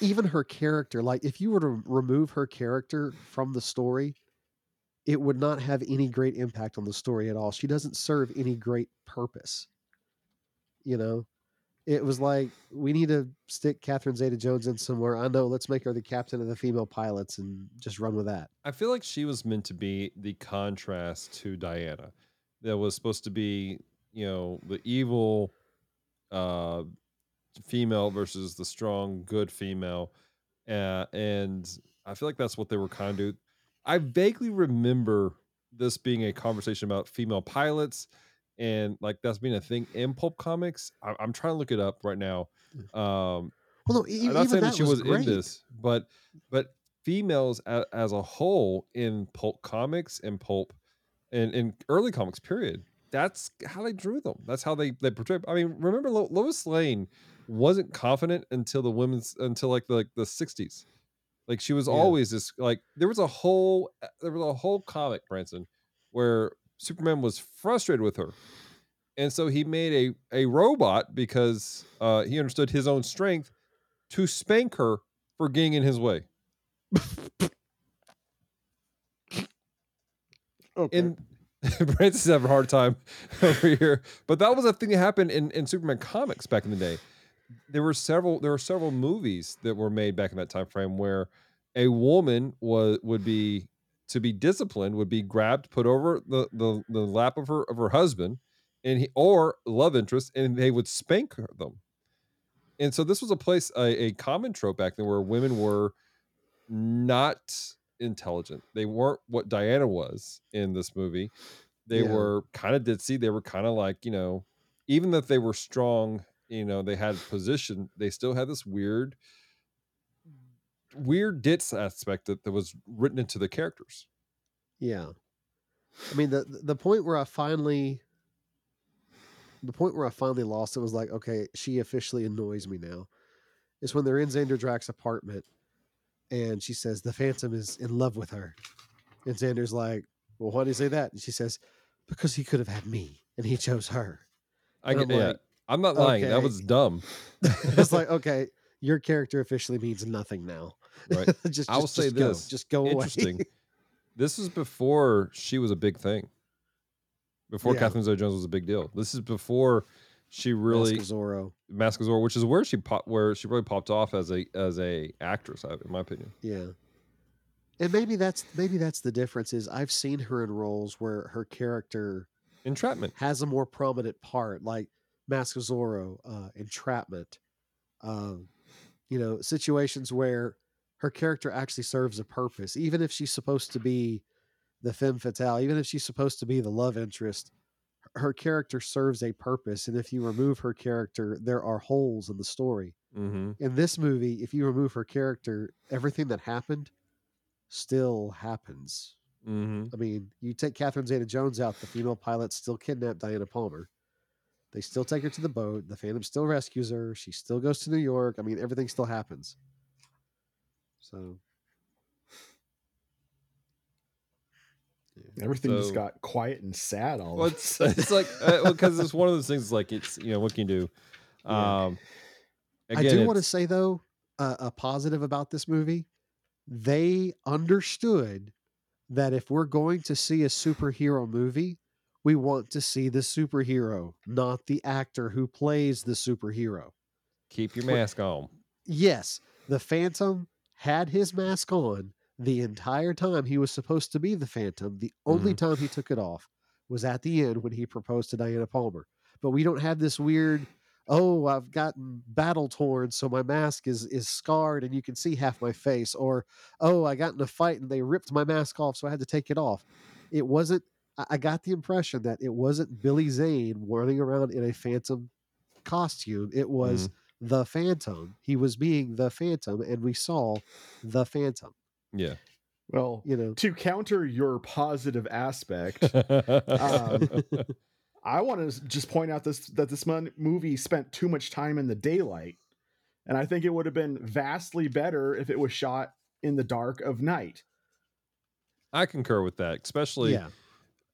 even her character, like if you were to remove her character from the story, it would not have any great impact on the story at all. She doesn't serve any great purpose. You know? It was like we need to stick Catherine Zeta Jones in somewhere. I know, let's make her the captain of the female pilots and just run with that. I feel like she was meant to be the contrast to Diana. That was supposed to be, you know, the evil uh female versus the strong good female. Uh, and I feel like that's what they were kind of doing. I vaguely remember this being a conversation about female pilots and like that's being a thing in pulp comics. I, I'm trying to look it up right now. Um, Well, no, e- I'm not even saying that that she was, was, in this, but but females as, as a whole in pulp comics and pulp and in early comics period, that's how they drew them. That's how they they portray. I mean, remember Lo- Lois Lane wasn't confident until the women's until like the like the 60s. Like she was Yeah. always this like there was a whole uh, there was a whole comic Branson where Superman was frustrated with her. And so he made a, a robot because uh, he understood his own strength to spank her for getting in his way. Okay. And Branson's having a hard time over here. But that was a thing that happened in, in Superman comics back in the day. There were several there were several movies that were made back in that time frame where a woman was would be to be disciplined would be grabbed, put over the, the, the lap of her of her husband, and he or love interest, and they would spank them. And so this was a place, a, a common trope back then, where women were not intelligent. They weren't what Diana was in this movie. They Yeah. were kind of ditzy. They were kind of like you know, even that they were strong, you know, they had position. They still had this weird, weird ditz aspect that, that was written into the characters. Yeah. I mean the the point where I finally the point where I finally lost it was like, okay, she officially annoys me now. Is when they're in Xander Drax's apartment and she says the Phantom is in love with her. And Xander's like, Well, why do you say that? And she says, Because he could have had me and he chose her. I And get I'm yeah. like, I'm not lying. That was dumb. it's like, okay, your character officially means nothing now. Right. just, I will say just go. this, Just go away. Interesting. this is before she was a big thing. Before Yeah. Catherine Zeta Jones was a big deal. This is before she really Mask of Zorro. Mask of Zorro, which is where she popped, where she really popped off as a as a actress, in my opinion. Yeah. And maybe that's maybe that's the difference is I've seen her in roles where her character Entrapment. has a more prominent part, like Mask of Zorro, uh, Entrapment, um, you know, situations where her character actually serves a purpose, even if she's supposed to be the femme fatale, even if she's supposed to be the love interest, her character serves a purpose. And if you remove her character, there are holes in the story. Mm-hmm. In this movie, if you remove her character, everything that happened still happens. Mm-hmm. I mean, you take Catherine Zeta Jones out, the female pilot still kidnapped Diana Palmer. They still take her to the boat. The Phantom still rescues her. She still goes to New York. I mean, everything still happens. So, Everything just got quiet and sad all Well, of a it's, sudden. it's like because it's one of those things. Like it's you know what can you do. Yeah. Um, I again, do want to say though, uh, a positive about this movie, they understood that if we're going to see a superhero movie, we want to see the superhero, not the actor who plays the superhero. keep your mask on. Yes, the Phantom had his mask on the entire time he was supposed to be the Phantom. The only mm-hmm. time he took it off was at the end when he proposed to Diana Palmer. But we don't have this weird, oh, I've gotten battle torn, so my mask is is scarred and you can see half my face, or oh, I got in a fight and they ripped my mask off, so I had to take it off. It wasn't. I- got the impression that it wasn't Billy Zane running around in a Phantom costume. It was mm-hmm. the Phantom. He was being the Phantom, and we saw the Phantom. Yeah. well, You know, to counter your positive aspect, um, I want to just point out this that this mon- movie spent too much time in the daylight, and I think it would have been vastly better if it was shot in the dark of night. I concur with that, especially. yeah,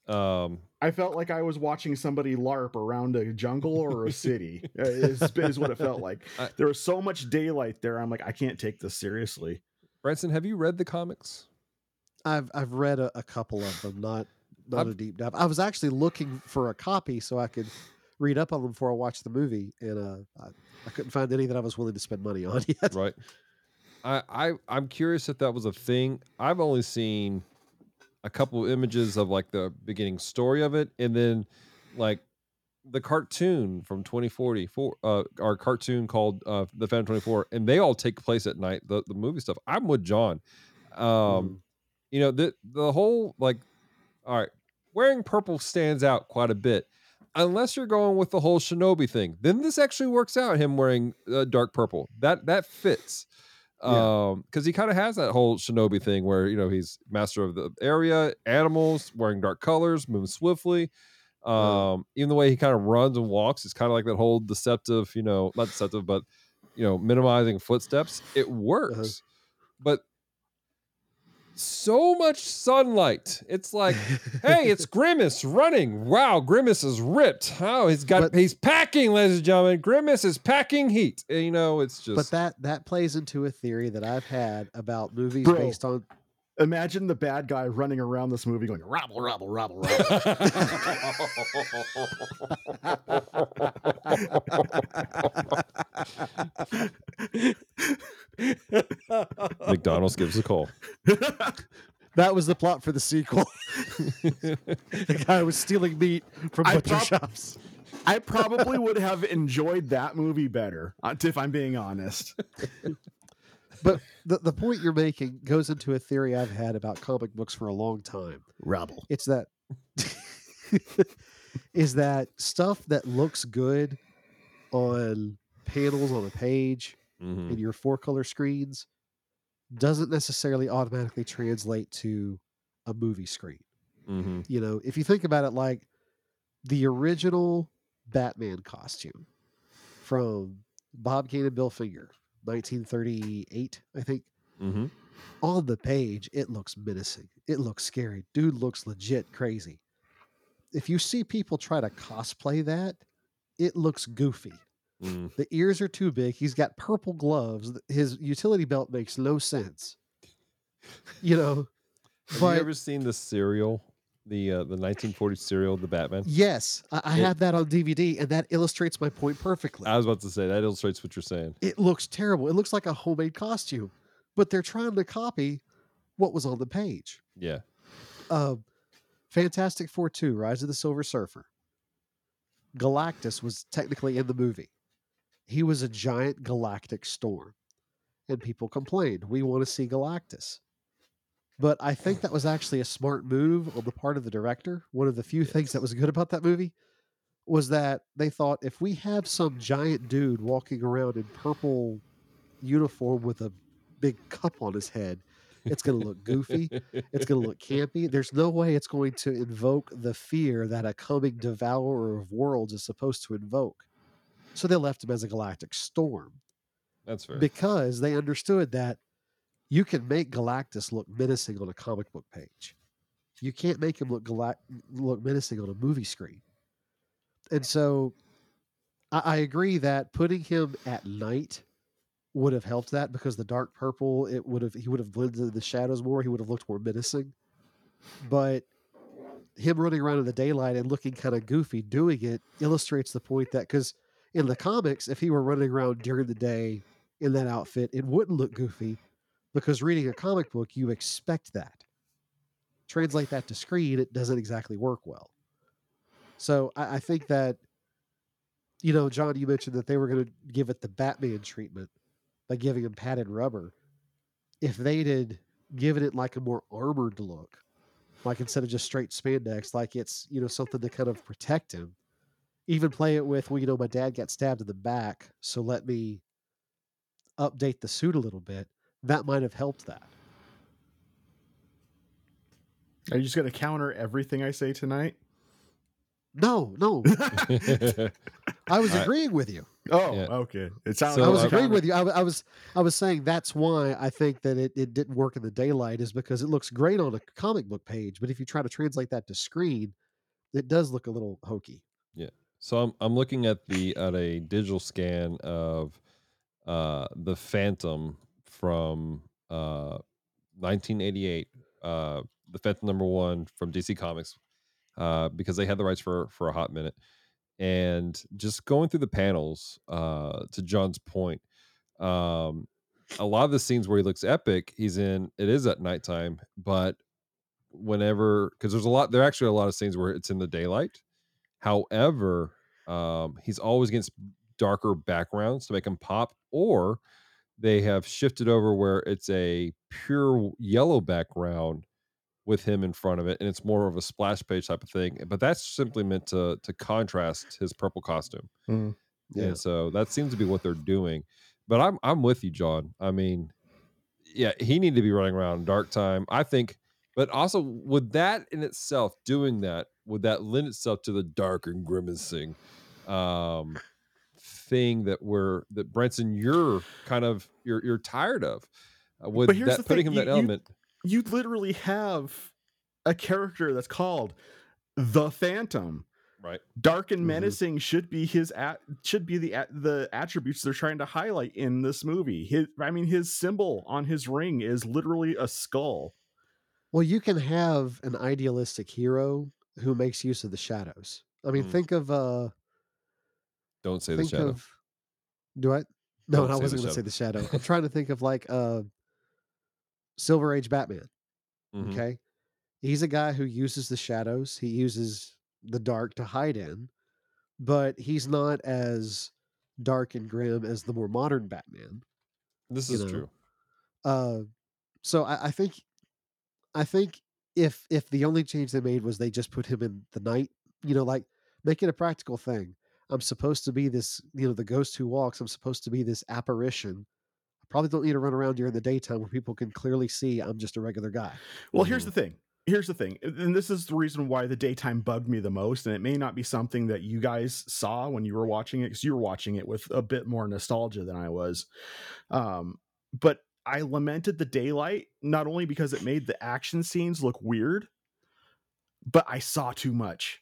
Um, I felt like I was watching somebody LARP around a jungle or a city. uh, is, is what it felt like. I- There was so much daylight there. I'm like, I can't take this seriously. Branson, have you read the comics? I've I've read a, a couple of them, not not I've- a deep dive. I was actually looking for a copy so I could read up on them before I watched the movie, and uh, I, I couldn't find any that I was willing to spend money on yet. right I, I i'm curious if that was a thing i've only seen a couple of images of like the beginning story of it and then like the cartoon from 2044, uh our cartoon called uh the fan 24 and they all take place at night the, the movie stuff. I'm with john. Um Mhm. you know the the whole like all right wearing purple stands out quite a bit unless you're going with the whole shinobi thing. Then this actually works out him wearing uh, dark purple. That that fits. Yeah. um because he kind of has that whole shinobi thing where you know he's master of the area animals wearing dark colors moving swiftly um even the way he kind of runs and walks is kind of like that whole deceptive you know not deceptive but you know minimizing footsteps. It works but so much sunlight. It's like hey it's grimace running. Wow grimace is ripped. Oh he's got But- he's packing ladies and gentlemen. Grimace is packing heat. And, you know it's just But that that plays into a theory that I've had about movies Bro. based on Imagine the bad guy running around this movie going rabble, rabble, rabble, rabble. mcdonald's gives a call that was the plot for the sequel. the guy was stealing meat from I butcher prob- shops. I probably would have enjoyed that movie better, uh, if I'm being honest. But the, the point you're making goes into a theory I've had about comic books for a long time. Rebel. It's that is that stuff that looks good on panels on a page Mhm. in your four color screens doesn't necessarily automatically translate to a movie screen. Mhm. You know, if you think about it like the original Batman costume from Bob Kane and Bill Finger, 1938, I think. Mhm. On the page, it looks menacing. It looks scary. Dude looks legit crazy. If you see people try to cosplay that, it looks goofy. Mm. The ears are too big. He's got purple gloves. His utility belt makes no sense. You know, Have but you ever seen the serial, the uh, the 1940 serial, The Batman? yes, I, I It- have that on DVD, and that illustrates my point perfectly. I was about to say that illustrates what you're saying. it looks terrible. It looks like a homemade costume, but they're trying to copy what was on the page. Yeah. Uh, Fantastic Four 2, Rise of the Silver Surfer. Galactus was technically in the movie. He was a giant galactic storm. And people complained, we want to see Galactus. But I think that was actually a smart move on the part of the director. One of the few things that was good about that movie was that they thought if we have some giant dude walking around in purple uniform with a big cup on his head, it's going to look goofy. It's going to look campy. There's no way it's going to invoke the fear that a coming devourer of worlds is supposed to invoke. So they left him as a galactic storm That's fair. because they understood that you can make Galactus look menacing on a comic book page. You can't make him look galac- look menacing on a movie screen. And so I, I agree that putting him at night would have helped that because the dark purple it would have he would have blended the shadows more. He would have looked more menacing. But him running around in the daylight and looking kind of goofy doing it illustrates the point that because in the comics, if he were running around during the day in that outfit, it wouldn't look goofy because reading a comic book, you expect that. Translate that to screen, it doesn't exactly work well. So I, I think that, you know, John, you mentioned that they were going to give it the Batman treatment by giving him padded rubber. If they did given it like a more armored look, like instead of just straight spandex, like it's, you know, something to kind of protect him, even play it with, well, you know, my dad got stabbed in the back, so let me update the suit a little bit. That might have helped that. Are you just going to counter everything I say tonight? No, no, I was I- agreeing with you. Oh, Yeah. okay. It sounds. So, I was uh, agreeing with you. I, w- I was, I was saying that's why I think that it, it didn't work in the daylight is because it looks great on a comic book page, but if you try to translate that to screen, it does look a little hokey. Yeah. So I'm I'm looking at the at a digital scan of uh the Phantom from uh 1988, uh the Phantom number one from DC Comics, uh because they had the rights for for a hot minute, and just going through the panels, uh to John's point, um a lot of the scenes where he looks epic, he's in it is at nighttime, but whenever because there's a lot there are actually a lot of scenes where it's in the daylight. However, um, he's always against darker backgrounds to make him pop, or they have shifted over where it's a pure yellow background with him in front of it, and it's more of a splash page type of thing. But that's simply meant to to contrast his purple costume. Mm. Yeah. And so that seems to be what they're doing. But I'm I'm with you, John. I mean, yeah, he needed to be running around dark time. I think, but also would that in itself doing that would that lend itself to the dark and grimacing um thing that we're that Branson you're kind of you're you're tired of. Uh, would But here's that the putting thing, him that you- you- element? You literally have a character that's called the Phantom. Right. Dark and Mhm. menacing should be his at should be the at, the attributes they're trying to highlight in this movie. His I mean his symbol on his ring is literally a skull. Well, you can have an idealistic hero who makes use of the shadows. I mean, Mm. think of uh Don't say the shadow. of do I? No, I wasn't going to say the shadow. I'm trying to think of like uh Silver Age Batman. Mhm. Okay. he's a guy who uses the shadows. He uses the dark to hide in, but he's not as dark and grim as the more modern Batman. This is know, true. Uh, so I, I think, I think if if the only change they made was they just put him in the night, you know, like make it a practical thing. I'm supposed to be this, you know, the ghost who walks. I'm supposed to be this apparition. I probably don't need to run around during the daytime where people can clearly see I'm just a regular guy. Well, here's Mhm. the thing. Here's the thing. And this is the reason why the daytime bugged me the most. And it may not be something that you guys saw when you were watching it, because you were watching it with a bit more nostalgia than I was. Um, but I lamented the daylight, not only because it made the action scenes look weird, but I saw too much.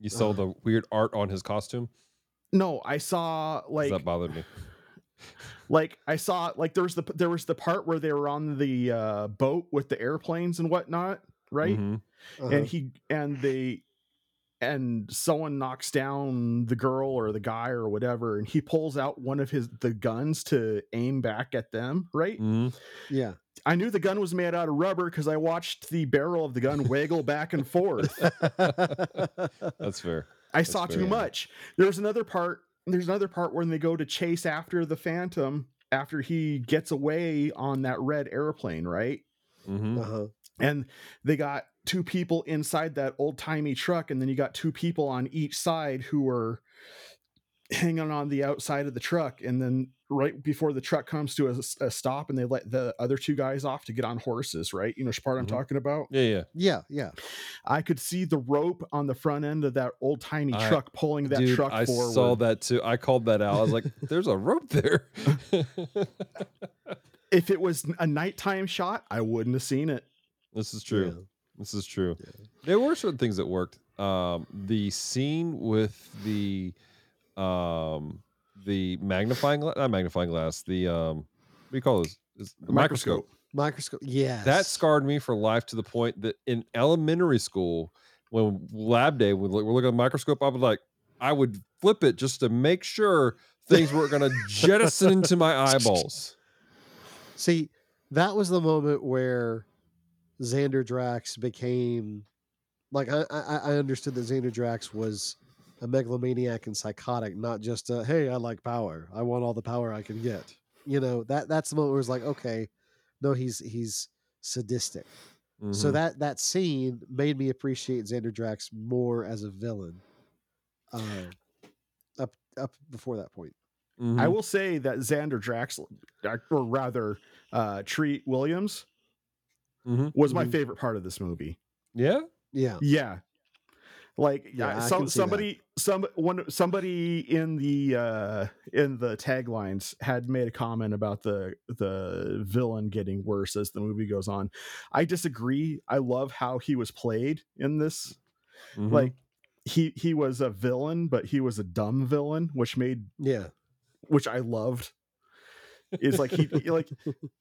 You saw Ugh. the weird art on his costume. No, I saw like that bothered me. like I saw like there was the there was the part where they were on the uh boat with the airplanes and whatnot, right? Mhm. Uh-huh. and he and they and someone knocks down the girl or the guy or whatever and he pulls out one of his the guns to aim back at them right Mhm. yeah. i knew the gun was made out of rubber because i watched the barrel of the gun waggle back and forth That's fair. i saw fair, too yeah. much there's another part there's another part when they go to chase after the phantom after he gets away on that red airplane right hmm uh-huh. and they got two people inside that old timey truck, and then you got two people on each side who were hanging on the outside of the truck, and then right before the truck comes to a stop, and they let the other two guys off to get on horses, right? You know, which part Mhm. I'm talking about. Yeah, yeah. Yeah, yeah. I could see the rope on the front end of that old tiny I- truck pulling that Dude, truck I forward. saw that too. I called that out. I was like, "There's a rope there." If it was a nighttime shot, I wouldn't have seen it. this is true. This is true. There were certain things that worked. Um, the scene with the um, the magnifying glass, not magnifying glass, the um, what do you call this? Is the microscope. Microscope. Yes. That scarred me for life to the point that in elementary school, when lab day, we we're looking at the microscope, I would like, I would flip it just to make sure things weren't going to jettison into my eyeballs. See, that was the moment where Xander Drax became like I, I, I understood that Xander Drax was a megalomaniac and psychotic, not just a hey, I like power. I want all the power I can get. You know, that that's the moment where it was like, okay, no, he's he's sadistic. So Mhm. that that scene made me appreciate Xander Drax more as a villain. Uh, up up before that point. I Mhm. will say that Xander Drax, or rather, uh, Treat Williams, Mhm. was my Mhm. favorite part of this movie. yeah. Yeah. Yeah. Like Yeah, yeah, I some can see that. somebody some one somebody in the uh in the taglines had made a comment about the the villain getting worse as the movie goes on. I disagree. I love how he was played in this. Mhm. Like he he was a villain, but he was a dumb villain, which made Yeah. which I loved. Is like he he- like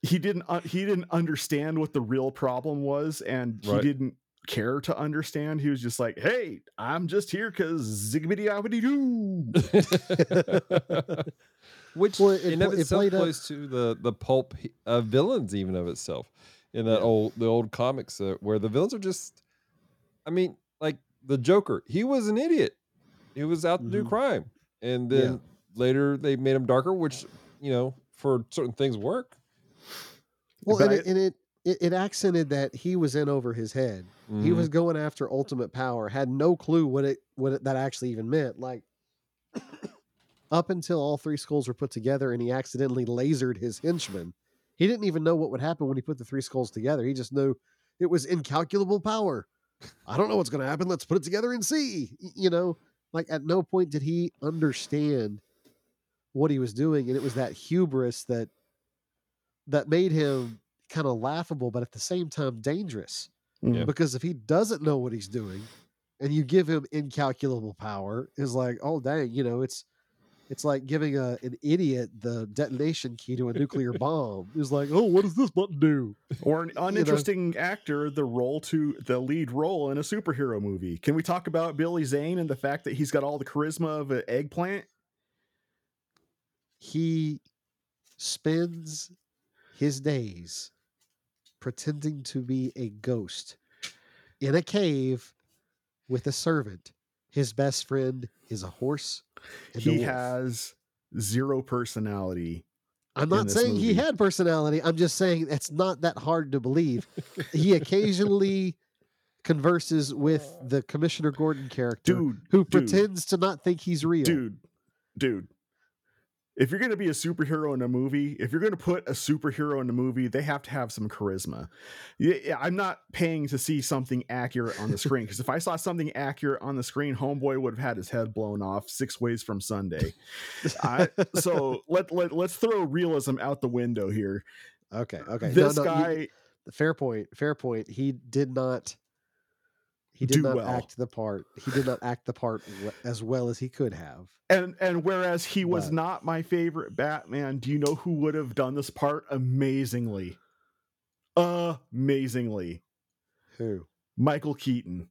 he didn't un- he didn't understand what the real problem was, and he Right. didn't care to understand. He was just like, "Hey, I'm just here because ziggity hoppity doo." Which Well, it in pl- of it itself played up- plays to the the pulp h- of villains, even of itself. In that Yeah. old the old comics uh, where the villains are just, I mean, like the Joker, he was an idiot. He was out to do Mhm. crime, and then later they made him darker, which you know for certain things work. Well, and, it, and it, it it accented that he was in over his head. He Mhm. was going after ultimate power. Had no clue what it what it, that actually even meant. Like up until all three skulls were put together, and he accidentally lasered his henchman. He didn't even know what would happen when he put the three skulls together. He just knew it was incalculable power. I don't know what's going to happen. Let's put it together and see. You know, like at no point did he understand what he was doing, and it was that hubris that that made him kind of laughable, but at the same time dangerous. Yeah. Because if he doesn't know what he's doing, and you give him incalculable power, is like, oh dang, you know, it's it's like giving a an idiot the detonation key to a nuclear bomb. It's like, oh, what does this button do? or an uninteresting actor the role to the lead role in a superhero movie. Can we talk about Billy Zane and the fact that he's got all the charisma of an eggplant? He spends his days pretending to be a ghost in a cave with a servant. His best friend is a horse. And a He wolf. has zero personality. I'm not saying he had personality. I'm just saying it's not that hard to believe. he occasionally converses with the Commissioner Gordon character Dude, who dude, pretends to not think he's real. dude, dude. If you're going to be a superhero in a movie, if you're going to put a superhero in a movie, they have to have some charisma. Yeah, I'm not paying to see something accurate on the screen because if I saw something accurate on the screen, Homeboy would have had his head blown off six ways from Sunday. I, so let, let let's throw realism out the window here. Okay, okay. This no, no, you- guy, fair point. Fair point. He did not. He did Do not well. act the part. He did not act the part as well as he could have. and and whereas he was But- not my favorite Batman, do you know who would have done this part amazingly? Amazingly. Who? Michael Keaton.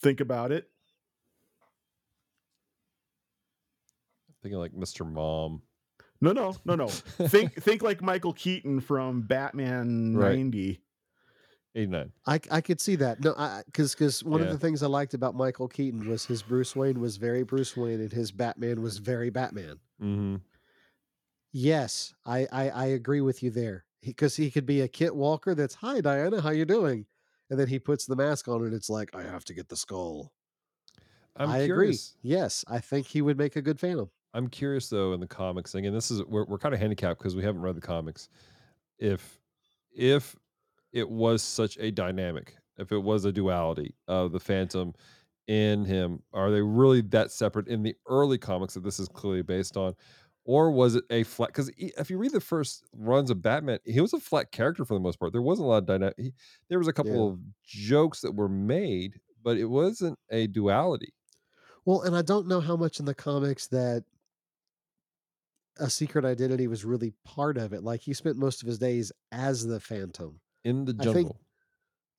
Think about it. Thinking like Mr. Mom. No, no, no, no. think think like Michael Keaton from Batman Right. 90. 89. I I could see that. No, because because one Yeah. of the things I liked about Michael Keaton was his Bruce Wayne was very Bruce Wayne and his Batman was very Batman. Mm-hmm. Yes, I I, I agree with you there. Because he, could be a Kit Walker that's hi Diana, how you doing? And then he puts the mask on and it's like I have to get the skull. I'm I curious. agree. Yes, I think he would make a good Phantom. I'm curious though in the comics thing, and this is we're we're kind of handicapped because we haven't read the comics. If if it was such a dynamic, if it was a duality of the Phantom in him, are they really that separate in the early comics that this is clearly based on? Or was it a flat? Because if you read the first runs of Batman, he was a flat character for the most part. There wasn't a lot of dynamic. He, there was a couple Yeah. of jokes that were made, but it wasn't a duality. Well, and I don't know how much in the comics that a secret identity was really part of it. Like he spent most of his days as the Phantom. In the I think- jungle.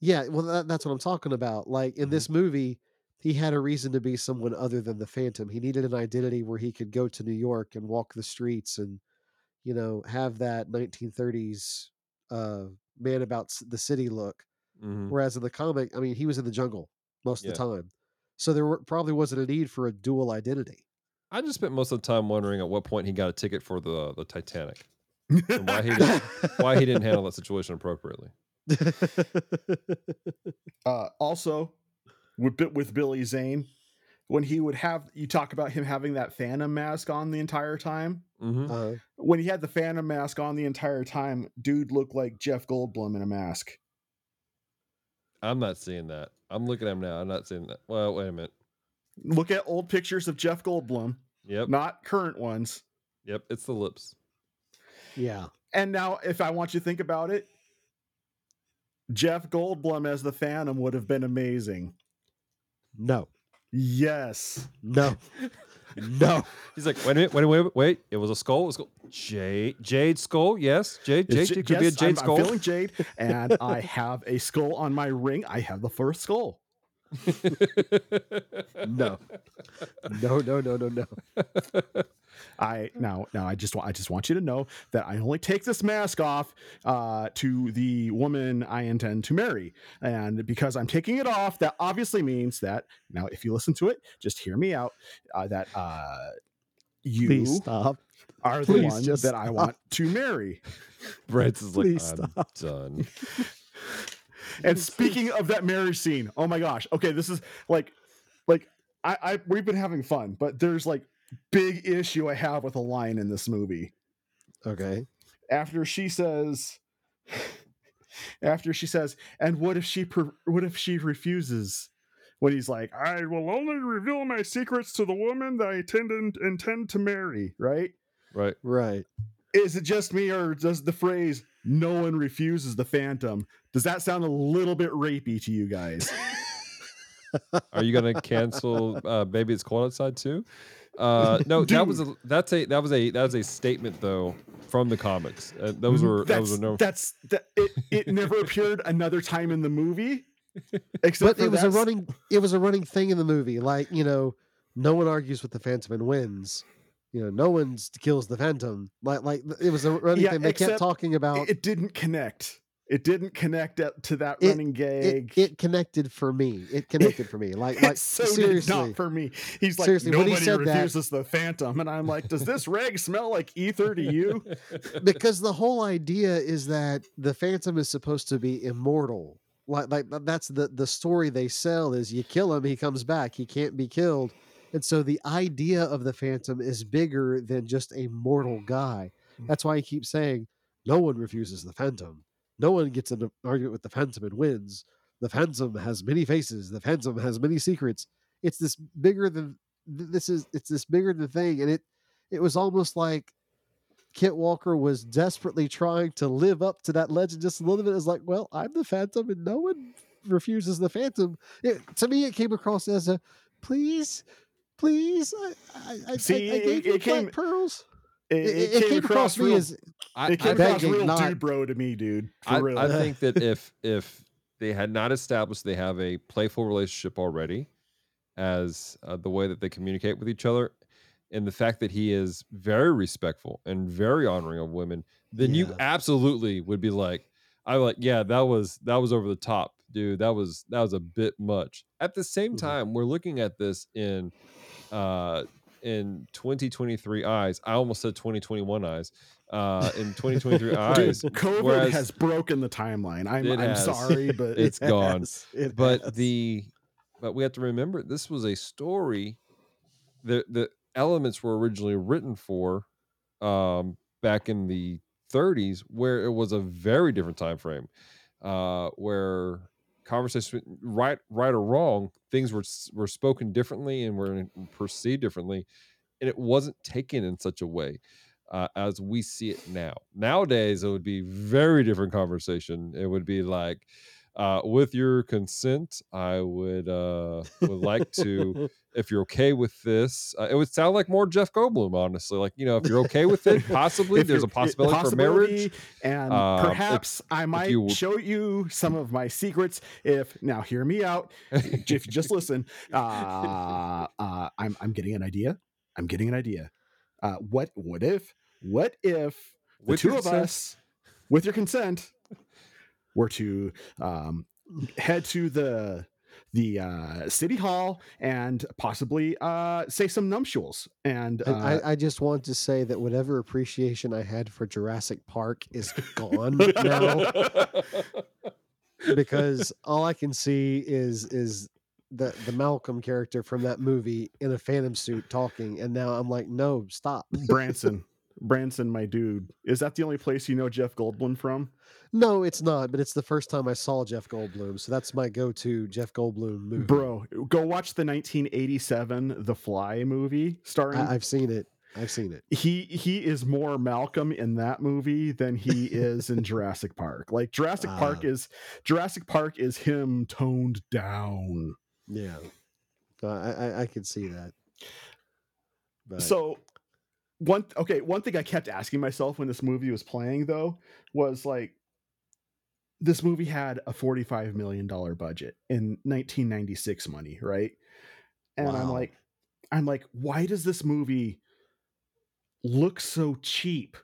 Yeah, well, that, that's what I'm talking about. Like in Mhm. this movie, he had a reason to be someone other than the Phantom. He needed an identity where he could go to New York and walk the streets and, you know, have that 1930s uh, man about the city look. Mhm. Whereas in the comic, I mean, he was in the jungle most Yeah. of the time, so there were, probably wasn't a need for a dual identity. I just spent most of the time wondering at what point he got a ticket for the the Titanic. And why he didn't, why he didn't handle that situation appropriately. Uh, also, with with Billy Zane, when he would have you talk about him having that Phantom mask on the entire time. hmm uh, When he had the Phantom mask on the entire time, dude looked like Jeff Goldblum in a mask. I'm not seeing that. I'm looking at him now. I'm not seeing that. Well, wait a minute. Look at old pictures of Jeff Goldblum, Yep, not current ones. yep. It's the lips. Yeah, And now, if I want you to think about it, Jeff Goldblum as the Phantom would have been amazing. no, Yes. no, no. He's like, wait a minute, wait, wait, wait. It was a skull. It was a skull. Jade, Jade skull. Yes, Jade. Jade. It J- could be a yes, Jade I'm, skull. I'm feeling Jade, and I have a skull on my ring. I have the first skull. No. No, no, no, no, no. I now now I just want I just want you to know that I only take this mask off uh, to the woman I intend to marry, and because I'm taking it off, that obviously means that now if you listen to it, just hear me out. Uh, that uh, you Please stop. are the Please one just that I want to marry. Brent's is like, Please I'm stop. done. And speaking of that marriage scene, oh my gosh. Okay, this is like like I, I we've been having fun, but there's like big issue I have with a line in this movie. Okay. After she says after she says, and what if she per- what if she refuses? When he's like, I will only reveal my secrets to the woman that I intend intend to marry, right? Right. Right. Is it just me, or does the phrase "no one refuses the phantom" does that sound a little bit rapey to you guys? Are you gonna cancel uh, "Baby It's Cold Outside" too? Uh, no, that was a that's a that was a that was a statement though from the comics. Uh, those were that's those were no. that's that it, it never appeared another time in the movie except But it was a running it was a running thing in the movie. Like, you know, no one argues with the Phantom and wins. You know, no one kills the Phantom. Like, like it was a running Yeah, thing. They kept talking about it didn't connect. It didn't connect to that It- running gag. it, it connected for me. It connected for me. Like, like so did seriously. not for me. He's like, Seriously, when he nobody said that- refuses the Phantom, and I'm like, does this reg smell like ether to you? because the whole idea is that the phantom is supposed to be immortal like like that's the the story they sell is you kill him he comes back he can't be killed and so the idea of the phantom is bigger than just a mortal guy. Mm. That's why he keeps saying no one refuses the phantom. No one gets an argument with the phantom and wins. The phantom has many faces. The phantom has many secrets. It's this bigger than this is it's this bigger than thing and it it was almost like Kit Walker was desperately trying to live up to that legend just a little bit. It's like, well, I'm the Phantom, and no one refuses the Phantom. It, to me, it came across as a please, please. I, I, I, See, I, I it- gave you it black came- pearls. It, It, it it came, came across me real, as I, it came I across real not- dude bro to me, dude. For I, real. I think that if if they had not established they have a playful relationship already, as uh, the way that they communicate with each other, and the fact that he is very respectful and very honoring of women, then you absolutely would be like, I like, yeah, that was that was over the top, dude. That was that was a bit much. At the same Mhm. time, we're looking at this in uh in 2023 eyes. I almost said 2021 eyes. Uh in 2023 Dude, eyes. COVID whereas- has broken the timeline. I'm, I'm has. sorry, but It's gone. Yes, it but has. the but we have to remember this was a story the the elements were originally written for um back in the 30s where it was a very different time frame uh where conversation right right or wrong things were were spoken differently and were perceived differently and it wasn't taken in such a way uh, as we see it now. Nowadays it would be very different conversation. It would be like uh, with your consent i would uh would like to if you're okay with this uh, it would sound like more jeff goldblum honestly like you know if you're okay with it possibly there's a you're- possibility, for marriage and Um, if- perhaps I might you- show you some of my secrets. If now, hear me out. if you just listen, uh, uh, I'm I'm getting an idea. I'm getting an idea. Uh, what what if what if the With two of us, with your consent, were to um, head to the the uh, city hall and possibly uh, say some nuptials and I, uh, I, I just want to say that whatever appreciation I had for Jurassic Park is gone now because all I can see is is the the Malcolm character from that movie in a Phantom suit talking, and now I'm like, no, stop. Branson. Branson, my dude. Is that the only place you know Jeff Goldblum from? No, it's not. But it's the first time I saw Jeff Goldblum, so that's my go-to Jeff Goldblum movie. Bro, go watch the 1987 The Fly movie starring I, I've seen it. I've seen it. he he is more Malcolm in that movie than he is in Jurassic Park. Like Jurassic Park Ah. is Jurassic Park is him toned down. Yeah, Uh, I I, I could see that. But So one okay, one thing I kept asking myself when this movie was playing though was like this movie had a 45 million dollar budget in 1996 money, right? And I'm like I'm like why does this movie look so cheap?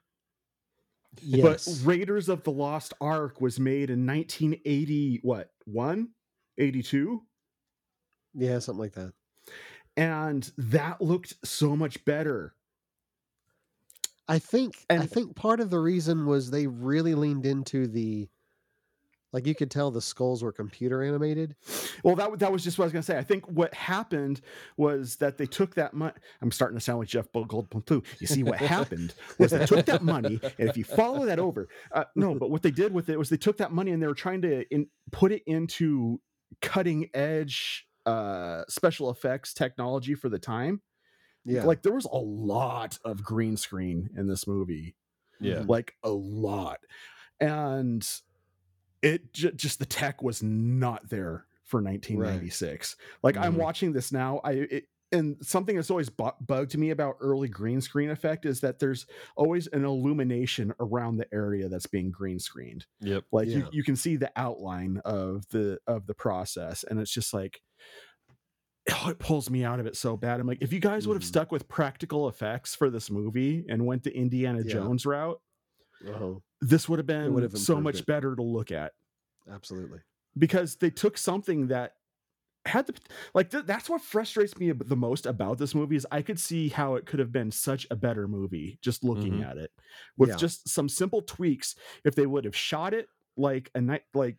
yes, But Raiders of the Lost Ark was made in 1980 what? 1? 82? yeah, something like that. And that looked so much better. I think I think part of the reason was they really leaned into the like you could tell the skulls were computer animated. Well, that that was just what I was gonna say. I think what happened was that they took that money. I'm starting to sound like Jeff Goldblum too. You see, what happened was they took that money, and if you follow that over, uh, no, but what they did with it was they took that money and they were trying to in, put it into cutting edge uh, special effects technology for the time. Yeah. Like there was a lot of green screen in this movie. Yeah. Like a lot. And it j- just the tech was not there for 1996 like i'm Mhm. watching this now. I it, and something that's always bu- bugged me about early green screen effect is that there's always an illumination around the area that's being green screened. Yep. Like you, you can see the outline of the of the process and it's just like oh, it pulls me out of it so bad. I'm like, if you guys would have Mhm. stuck with practical effects for this movie and went the Indiana Yeah. Jones route, Uh-huh. this would have been would have so much better to look at Absolutely. because they took something that had the like th- that's what frustrates me the most about this movie is I could see how it could have been such a better movie just looking Mhm. at it with Yeah. just some simple tweaks if they would have shot it like a night like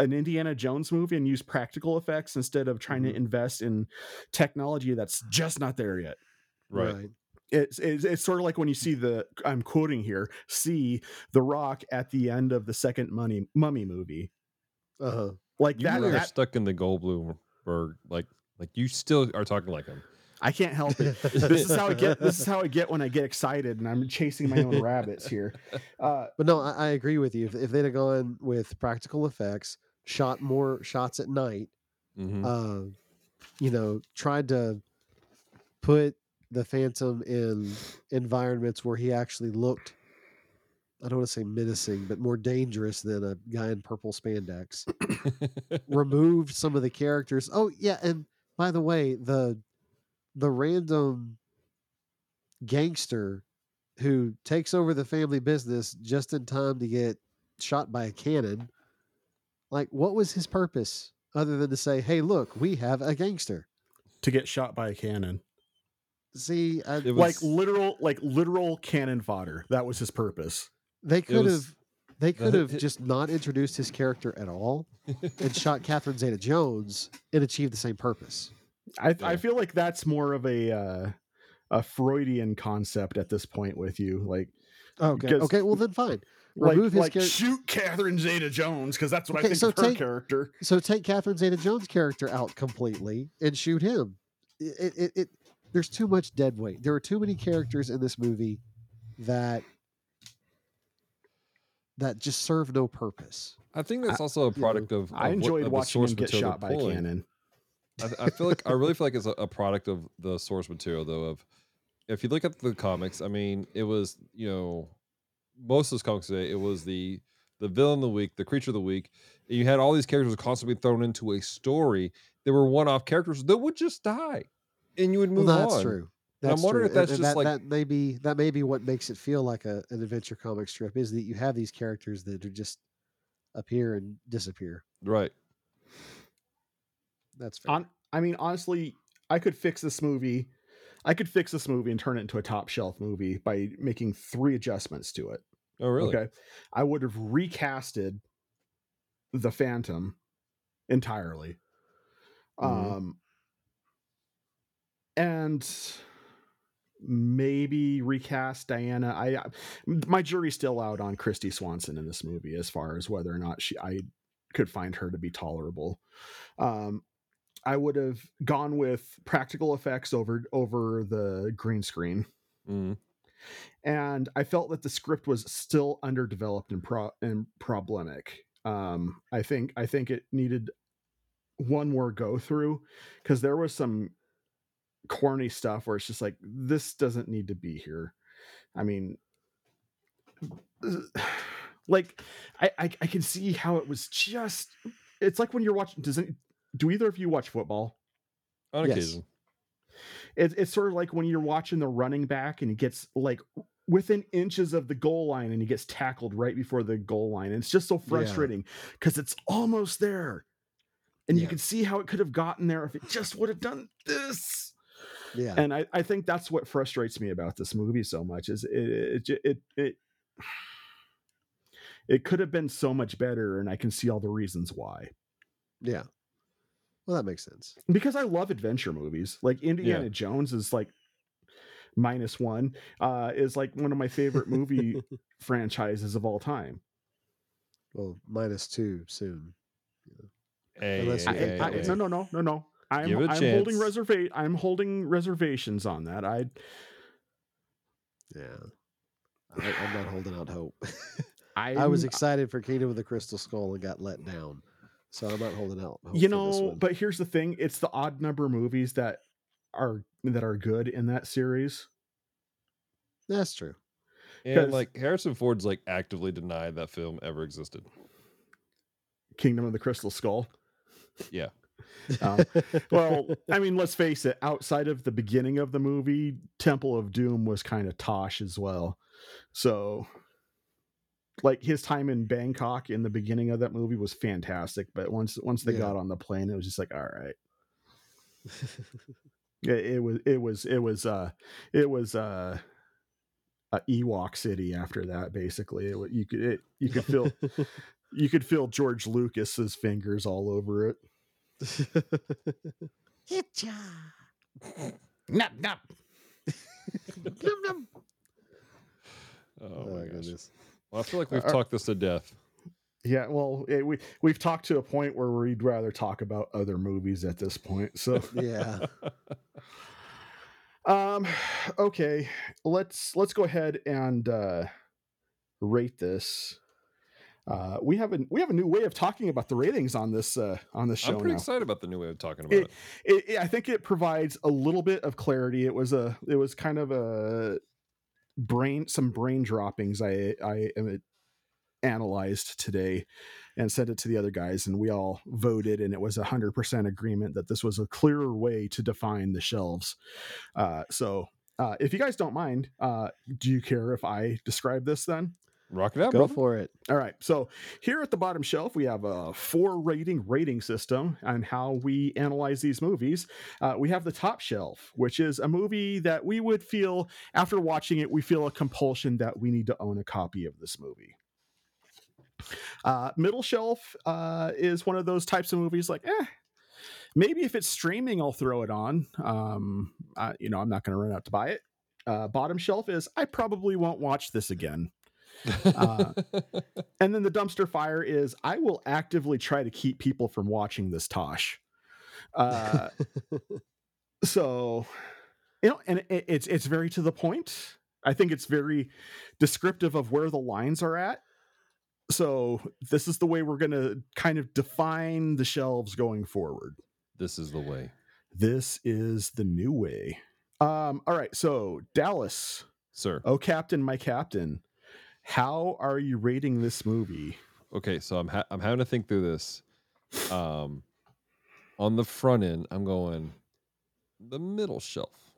an Indiana Jones movie and use practical effects instead of trying Mhm. to invest in technology that's just not there yet Right. it's, it's it's sort of like when you see the I'm quoting here see the rock at the end of the second money mummy movie Uh-huh. like You that, really are that stuck in the Goldblum or like like you still are talking like him. I can't help it. this is how I get. This is how I get when I get excited and I'm chasing my own rabbits here. Uh, But no, I, I agree with you. If, if they'd have gone with practical effects, shot more shots at night, Mhm. uh, you know, tried to put the Phantom in environments where he actually looked, I don't want to say menacing, but more dangerous than a guy in purple spandex. removed some of the characters. Oh yeah, and by the way, the the random gangster who takes over the family business just in time to get shot by a cannon. Like, what was his purpose other than to say, "Hey, look, we have a gangster"? to get shot by a cannon, See, I, It like literal, like literal cannon fodder. That was his purpose. they could was- have they could have just not introduced his character at all and shot Catherine Zeta Jones and achieved the same purpose. I Yeah. I feel like that's more of a uh, a Freudian concept at this point with you, like Okay, okay, well then fine. Like, Remove his like char- shoot Catherine Zeta Jones because that's what I think so of her take- character. So take Catherine Zeta Jones' character out completely and shoot him. It, it, it, there's too much dead weight. There are too many characters in this movie that that just serve no purpose. I think that's also a you know, product of, I of what- enjoyed of watching source him get shot they're by a cannon. I, I feel like I really feel like it's a, a product of the source material though of if you look at the comics, I mean, it was, you know, most of those comics today, it was the the villain of the week, the creature of the week. And you had all these characters constantly thrown into a story. There were one-off characters that would just die, and you would move well, that's on. true. And I'm wondering true. if that's and, and just that, like- that may be that may be what makes it feel like a, an adventure comic strip is that you have these characters that are just appear and disappear. Right. That's fair. On, I mean, honestly, I could fix this movie. I could fix this movie and turn it into a top shelf movie by making three adjustments to it. Oh, really? Okay. I would have recasted the Phantom entirely. Mhm. Um and maybe recast Diana. I I- my jury's still out on Kristy Swanson in this movie as far as whether or not she I could find her to be tolerable. Um I would have gone with practical effects over over the green screen Mhm. And I felt that the script was still underdeveloped and pro and problematic. Um, I think I think it needed one more go through because there was some corny stuff where it's just like this doesn't need to be here. I mean, like I I, I can see how it was just. It's like when you're watching. Does it, do either of you watch football? On Yes. occasion. It, it's sort of like when you're watching the running back and he gets like within inches of the goal line and he gets tackled right before the goal line. And it's just so frustrating because it's almost there. And you can see how it could have gotten there if it just would have done this. yeah. And I, I think that's what frustrates me about this movie so much is it it it, it, it could have been so much better and I can see all the reasons why. yeah. Well, that makes sense. because I love adventure movies. Like Indiana Jones is like minus one. Uh, is like one of my favorite movie franchises of all time. Well, minus two soon. Hey, Unless hey, you I- hey, I- hey. no, no, no, no, no. I'm Give it a I'm holding chance. reserva- I'm holding reservations on that. I Yeah. I, I'm not holding out hope. I I was excited for Kingdom of the Crystal Skull and got let down. So I'm not holding out. You know, but here's the thing: it's the odd number movies that are that are good in that series. that's true. And 'Cause- like Harrison Ford's like actively denied that film ever existed. Kingdom of the Crystal Skull. Yeah. Um, well, I mean, let's face it. Outside of the beginning of the movie, Temple of Doom was kind of tosh as well. So, like his time in Bangkok in the beginning of that movie was fantastic, but once once they Yeah. got on the plane, it was just like, all right. It, it was it was it was uh it was uh a Ewok city after that. Basically, it, you could it, you could feel you could feel George Lucas's fingers all over it. Nup, nup. Oh, Oh, my gosh. goodness. Well, I feel like we've Uh, talked this to death. Yeah, well, it, we we've talked to a point where we'd rather talk about other movies at this point. So, Yeah. um, okay, let's let's go ahead and uh, rate this. Uh, we have a we have a new way of talking about the ratings on this uh, on this show I'm pretty now. excited about the new way of talking about It- it. It, it- I think it provides a little bit of clarity. It was a it was kind of a brain some brain droppings. I I am analyzed today and sent it to the other guys and we all voted and it was a hundred percent agreement that this was a clearer way to define the shelves uh, so uh, if you guys don't mind uh, do you care if i describe this then Rock it out, Go brother. for it. all right. So here at the bottom shelf, we have a four rating rating system on how we analyze these movies. Uh, we have the top shelf, which is a movie that we would feel after watching it, we feel a compulsion that we need to own a copy of this movie. Uh, middle shelf uh, is one of those types of movies like, eh, maybe if it's streaming, I'll throw it on. Um, I, you know, I'm not going to run out to buy it. Uh, bottom shelf is I probably won't watch this again. Uh, and then the dumpster fire is I will actively try to keep people from watching this Tosh. Uh, so, you know, and it, it's it's very to the point. I think it's very descriptive of where the lines are at. So this is the way we're going to kind of define the shelves going forward. this is the way. This is the new way. Um, all right, so Dallas, Sir. oh Captain, my Captain, how are you rating this movie? Okay, so I'm ha- I'm having to think through this. Um, on the front end, I'm going the middle shelf,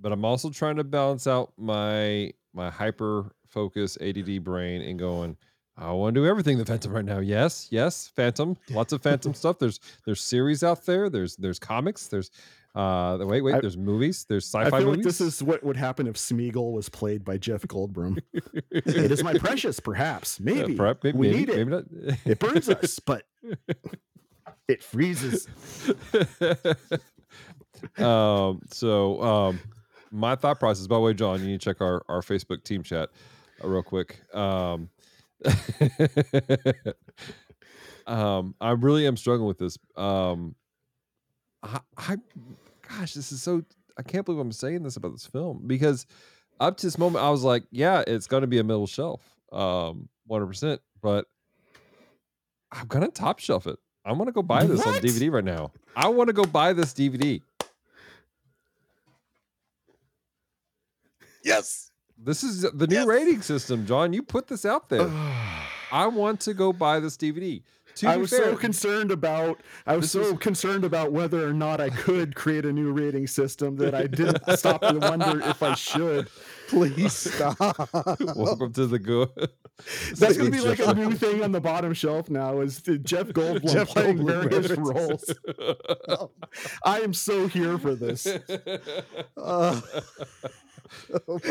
but I'm also trying to balance out my my hyper focus ADD brain and going. I want to do everything the Phantom right now. Yes, yes, Phantom. Lots of Phantom stuff. There's there's series out there. There's there's comics. There's uh wait wait. I- there's movies. There's sci-fi feel movies. like this is what would happen if Smeagol was played by Jeff Goldblum. it is my precious, perhaps, Yeah, maybe. perhaps- maybe, we maybe, need it. maybe not. It burns us, but it freezes. um, so um, my thought process. By the way, John, you need to check our our Facebook team chat uh, real quick. Um, um, I really am struggling with this. Um, I, I, gosh, this is so. I can't believe I'm saying this about this film because up to this moment, I was like, yeah, it's going to be a middle shelf, um, 100%. But I'm gonna top shelf it. I want to go buy this on DVD right now. I want to go buy this DVD. Yes. This is the new Yes. rating system, John. You put this out there. I want to go buy this DVD. To I was fair, so concerned about I was so is- concerned about whether or not I could create a new rating system that I didn't stop to wonder if I should. Please stop. welcome to the go. That's gonna be like a new thing on the bottom shelf now is Jeff Goldblum Jeff playing Goldblum various variants. roles. I am so here for this. Uh,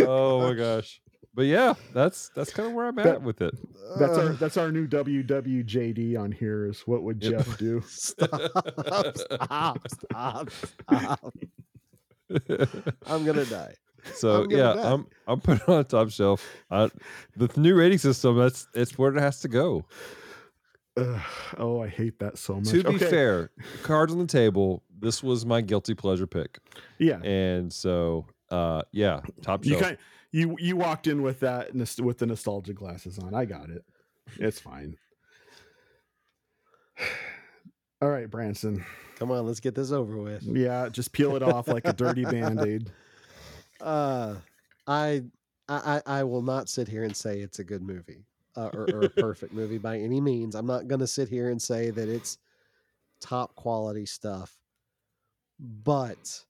oh my gosh. But yeah, that's that's kind of where I'm at That- with it. That's our uh, that's our new WWJD on here is what would Yep. Jeff do? stop, stop, stop, stop. I'm gonna die. So I'm gonna yeah, bet. I'm I'm putting it on top shelf. I, the new rating system, that's it's where it has to go. Ugh, oh, I hate that so much. To be Okay, fair, cards on the table. This was my guilty pleasure pick, yeah, and so uh yeah, top you shelf. kind you you walked in with that with the nostalgia glasses on. I got it. It's fine. All right, Branson. Come on, let's get this over with. Yeah, just peel it off like a dirty band-aid. Uh, I, I, I I will not sit here and say it's a good movie uh, or, or a perfect movie by any means. I'm not gonna sit here and say that it's top quality stuff, but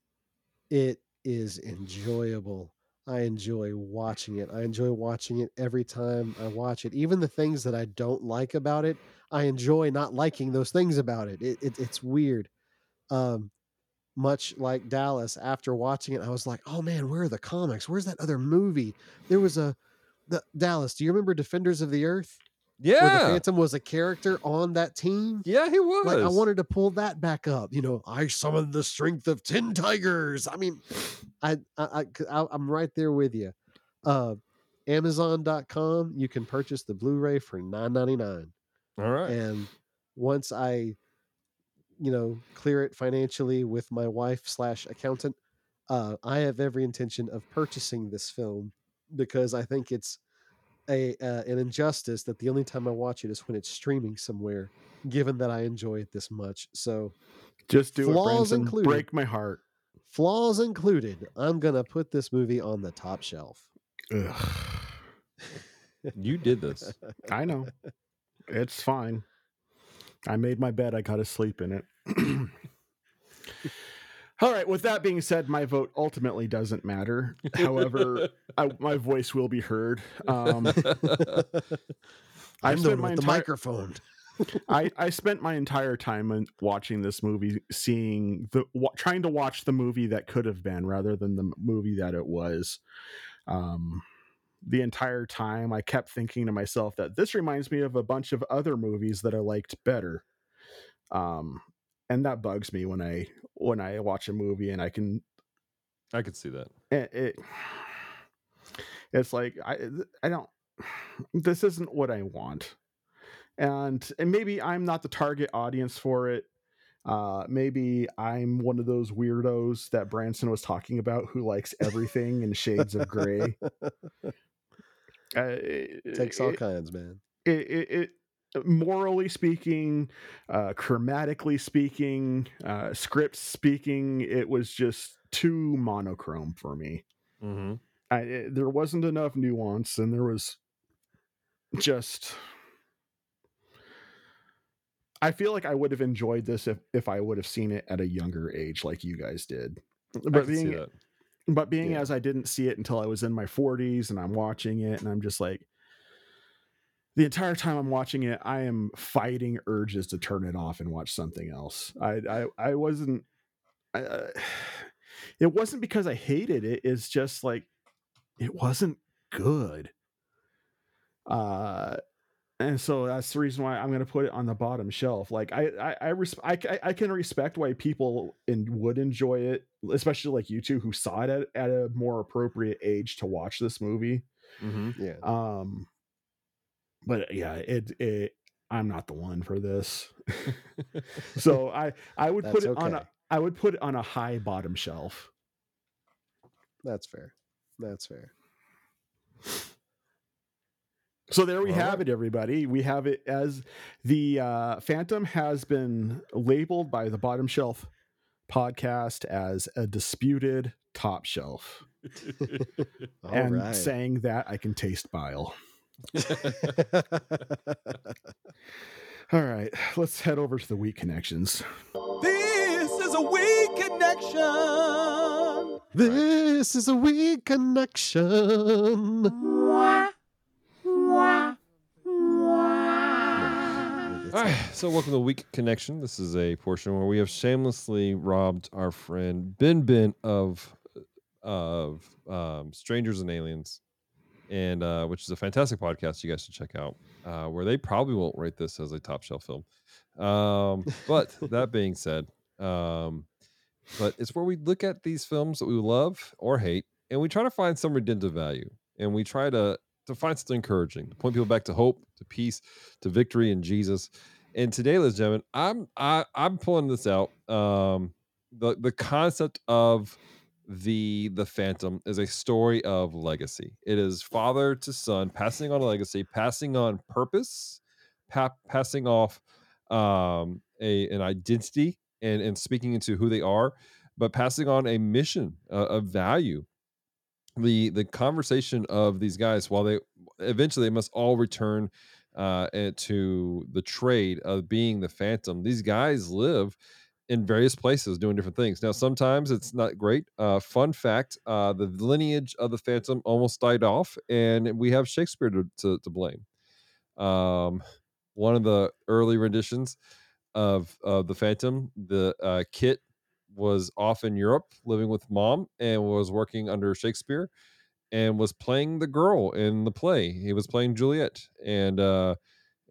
it is enjoyable. I enjoy watching it. I enjoy watching it every time I watch it. Even the things that I don't like about it, I enjoy not liking those things about it. it, it it's weird. Um, much like Dallas, after watching it, I was like, "Oh man, where are the comics? Where's that other movie? There was a the Dallas. Do you remember Defenders of the Earth? Where the Yeah. Phantom was a character on that team. Yeah, he was. Like I wanted to pull that back up. You know, I summoned the strength of ten tigers. I mean, I, I, I'm right there with you. Uh, Amazon.com. You can purchase the Blu-ray for nine ninety nine. All right. And once I, you know, clear it financially with my wife slash accountant, uh, I have every intention of purchasing this film because I think it's a uh, an injustice that the only time I watch it is when it's streaming somewhere. Given that I enjoy it this much, so Just do Flaws it, included. Break my heart. flaws included, I'm gonna put this movie on the top shelf. Ugh. you did this. I know. It's fine. I made my bed. I got to sleep in it. All right. With that being said, my vote ultimately doesn't matter. However, I, my voice will be heard. Um, I I'm spent known my with the entire- microphone. I, I spent my entire time watching this movie, seeing the wa- trying to watch the movie that could have been rather than the movie that it was. Um, the entire time, I kept thinking to myself that this reminds me of a bunch of other movies that I liked better. Um, and that bugs me when I when I watch a movie and I can I could see that. it, it it's like I I don't this isn't what I want. And and maybe I'm not the target audience for it. Uh maybe I'm one of those weirdos that Branson was talking about who likes everything in shades of gray. Uh, it Takes all it- kinds, man. it, it, it morally speaking uh chromatically speaking uh script speaking it was just too monochrome for me Mm-hmm. I, it, there wasn't enough nuance and there was just i feel like i would have enjoyed this if if i would have seen it at a younger age like you guys did but being but being Yeah. as I didn't see it until I was in my 40s and I'm watching it and I'm just like the entire time I'm watching it, I am fighting urges to turn it off and watch something else. I I, I wasn't. I, uh, it wasn't because I hated it. It's just like it wasn't good. Uh, and so that's the reason why I'm going to put it on the bottom shelf. Like I, I, I, res- I, I- can respect why people in, would enjoy it, especially like you two who saw it at, at a more appropriate age to watch this movie. Mm-hmm. Yeah. Um, but yeah, it, it, I'm not the one for this. so I, I would put it on okay. a, I would put it on a high bottom shelf. That's fair. That's fair. So there we All have right. it, everybody. We have it as the uh, Phantom has been labeled by the Bottom Shelf podcast as a disputed top shelf. And right. saying that, I can taste bile. All right, let's head over to the weak connections. This is a weak connection. this is a weak connection. All right, so welcome to Week Connection. This is a portion where we have shamelessly robbed our friend Ben Ben of of um, Strangers and Aliens, and uh, which is a fantastic podcast you guys should check out. Uh, where they probably won't rate this as a top shelf film, um, but that being said, um, but it's where we look at these films that we love or hate, and we try to find some redemptive value, and we try to to find something encouraging, to point people back to hope, to peace, to victory in Jesus. And today, ladies and gentlemen, I'm I, I'm pulling this out. Um, the the concept of the the Phantom is a story of legacy. It is father to son, passing on a legacy, passing on purpose, pa- passing off um, a an identity, and and speaking into who they are, but passing on a mission, a, a value. The the conversation of these guys, while they eventually they must all return uh, to the trade of being the Phantom. These guys live in various places doing different things. Now, sometimes it's not great. Uh, fun fact: uh, the lineage of the Phantom almost died off, and we have Shakespeare to, to, to blame. Um, one of the early renditions of of the Phantom, the uh, Kit was off in Europe living with mom and was working under Shakespeare and was playing the girl in the play. He was playing Juliet, and uh,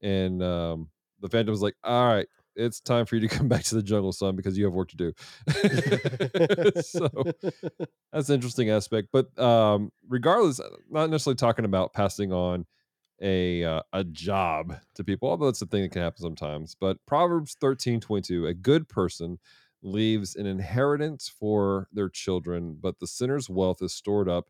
and um, the Phantom was like, "All right, it's time for you to come back to the jungle, son, because you have work to do." so that's an interesting aspect. But um, regardless, uh, not necessarily talking about passing on a uh, a job to people, although that's a thing that can happen sometimes. But Proverbs thirteen twenty two: a good person leaves an inheritance for their children, but the sinner's wealth is stored up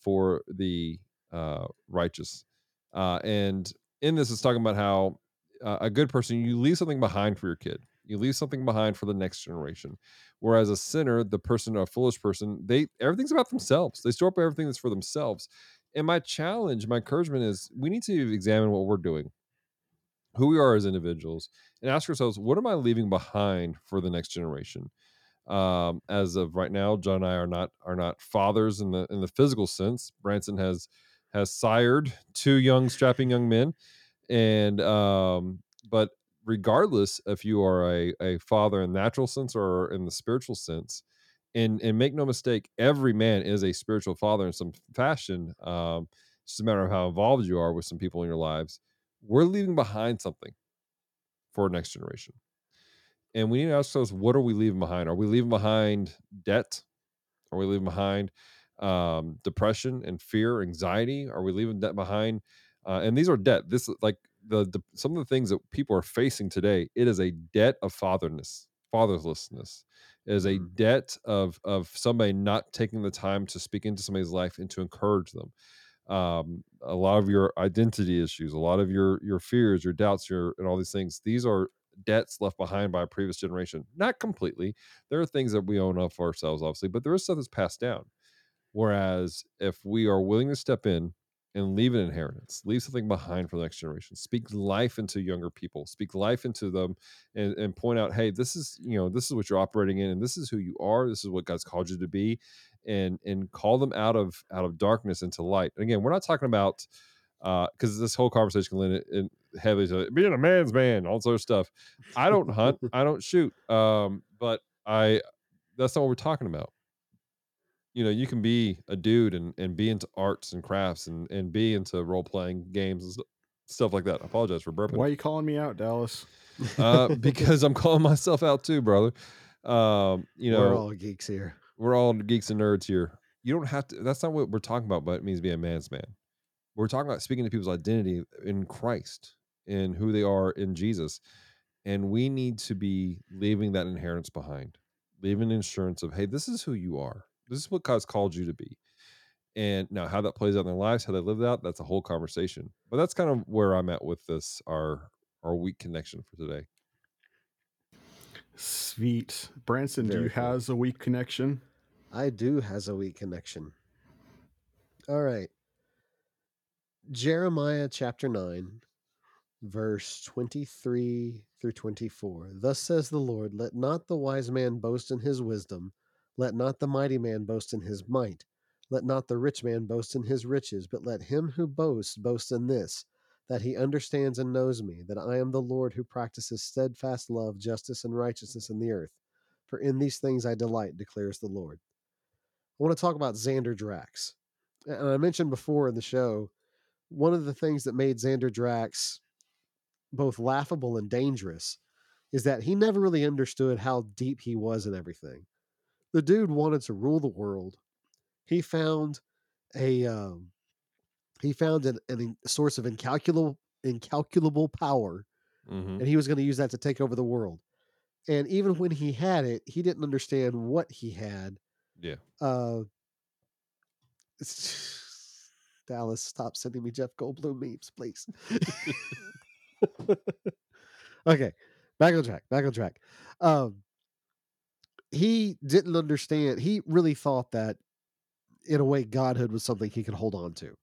for the uh, righteous. Uh, and in this, it's talking about how a good person you leave something behind for your kid. You leave something behind for the next generation. Whereas a sinner, the person, a foolish person, they everything's about themselves. They store up everything that's for themselves. And my challenge, my encouragement is we need to examine what we're doing, who we are as individuals, and ask ourselves, what am I leaving behind for the next generation? Um, as of right now, John and I are not are not fathers in the in the physical sense. Branson has has sired two young strapping young men, and um, but regardless if you are a, a father in natural sense or in the spiritual sense, and and make no mistake, every man is a spiritual father in some fashion. Um, it's just a matter of how involved you are with some people in your lives. We're leaving behind something for next generation. And we need to ask ourselves, what are we leaving behind? Are we leaving behind debt? Are we leaving behind um, depression and fear, anxiety? Are we leaving that behind? Uh, and these are debt. This is like the, the some of the things that people are facing today. It is a debt of fatherlessness, fatherlessness. It is a debt of of somebody not taking the time to speak into somebody's life and to encourage them. Um, a lot of your identity issues, a lot of your your fears, your doubts, your and all these things. These are debts left behind by a previous generation. Not completely. There are things that we own up for ourselves, obviously, but there is stuff that's passed down. Whereas if we are willing to step in and leave an inheritance, leave something behind for the next generation, speak life into younger people, speak life into them and, and point out, hey, this is, you know, this is what you're operating in and this is who you are. This is what God's called you to be. And and call them out of out of darkness into light. And again, we're not talking about because this whole conversation can lean in heavily to being a man's man, all sort of stuff. I don't hunt, I don't shoot, um, but I that's not what we're talking about. You know, you can be a dude and, and be into arts and crafts and, and be into role playing games and st- stuff like that. I apologize for burping. Why are you calling me out, Dallas? Uh, because I'm calling myself out too, brother. Um, you know, We're all geeks here. we're all geeks and nerds here. You don't have to. That's not what we're talking about. But it means be a man's man. We're talking about speaking to people's identity in Christ and who they are in Jesus, and we need to be leaving that inheritance behind, leaving insurance of, hey, this is who you are. This is what God's called you to be. And now, how that plays out in their lives, how they live that, that's a whole conversation. But that's kind of where I'm at with this our our week connection for today. Sweet. Branson, do you cool. has a weak connection? I do has a weak connection. All right. Jeremiah chapter 9, verse 23 through 24. Thus says the Lord, Let not the wise man boast in his wisdom, let not the mighty man boast in his might, let not the rich man boast in his riches, but let him who boasts boast in this, that he understands and knows me, that I am the Lord who practices steadfast love, justice, and righteousness in the earth. For in these things I delight, declares the Lord. I want to talk about Xander Drax. And I mentioned before in the show, one of the things that made Xander Drax both laughable and dangerous is that he never really understood how deep he was in everything. The dude wanted to rule the world. He found a um, he found an, an source of incalculable incalculable power, Mm-hmm. and he was going to use that to take over the world. And even when he had it, he didn't understand what he had Yeah. uh, Dallas, stop sending me Jeff Goldblum memes, please. okay, back on track. Back on track. Um, he didn't understand. He really thought that, in a way, godhood was something he could hold on to.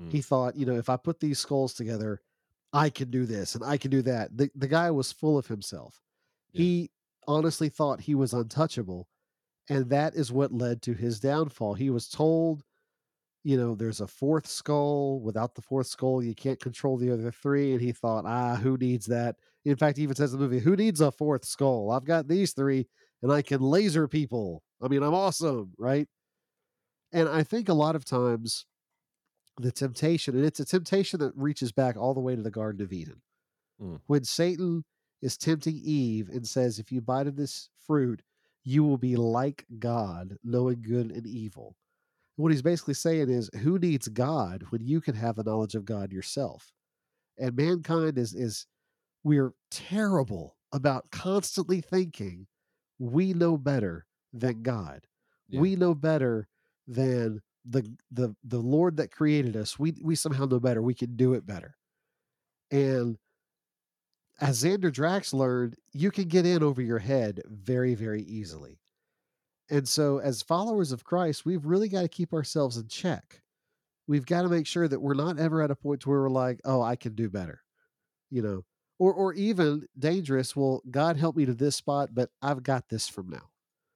Mm. He thought, you know, if I put these skulls together, I can do this and I can do that. The the guy was full of himself. Yeah. He honestly thought he was untouchable, and that is what led to his downfall. He was told, you know, there's a fourth skull. Without the fourth skull, you can't control the other three. And he thought, ah, who needs that? In fact, he even says in the movie, who needs a fourth skull? I've got these three, and I can laser people. I mean, I'm awesome, right? And I think a lot of times the temptation, and it's a temptation that reaches back all the way to the Garden of Eden. Mm. When Satan is tempting Eve and says, If you bite of this fruit, you will be like God, knowing good and evil. What he's basically saying is, Who needs God when you can have the knowledge of God yourself? And mankind is, is we're terrible about constantly thinking we know better than God. Yeah. We know better than the the the Lord that created us. We we somehow know better. We can do it better. And as Xander Drax learned, you can get in over your head very, very easily. And so, as followers of Christ, we've really got to keep ourselves in check. We've got to make sure that we're not ever at a point where we're like, "Oh, I can do better," you know, or or even dangerous. Well, God help me to this spot, but I've got this from now.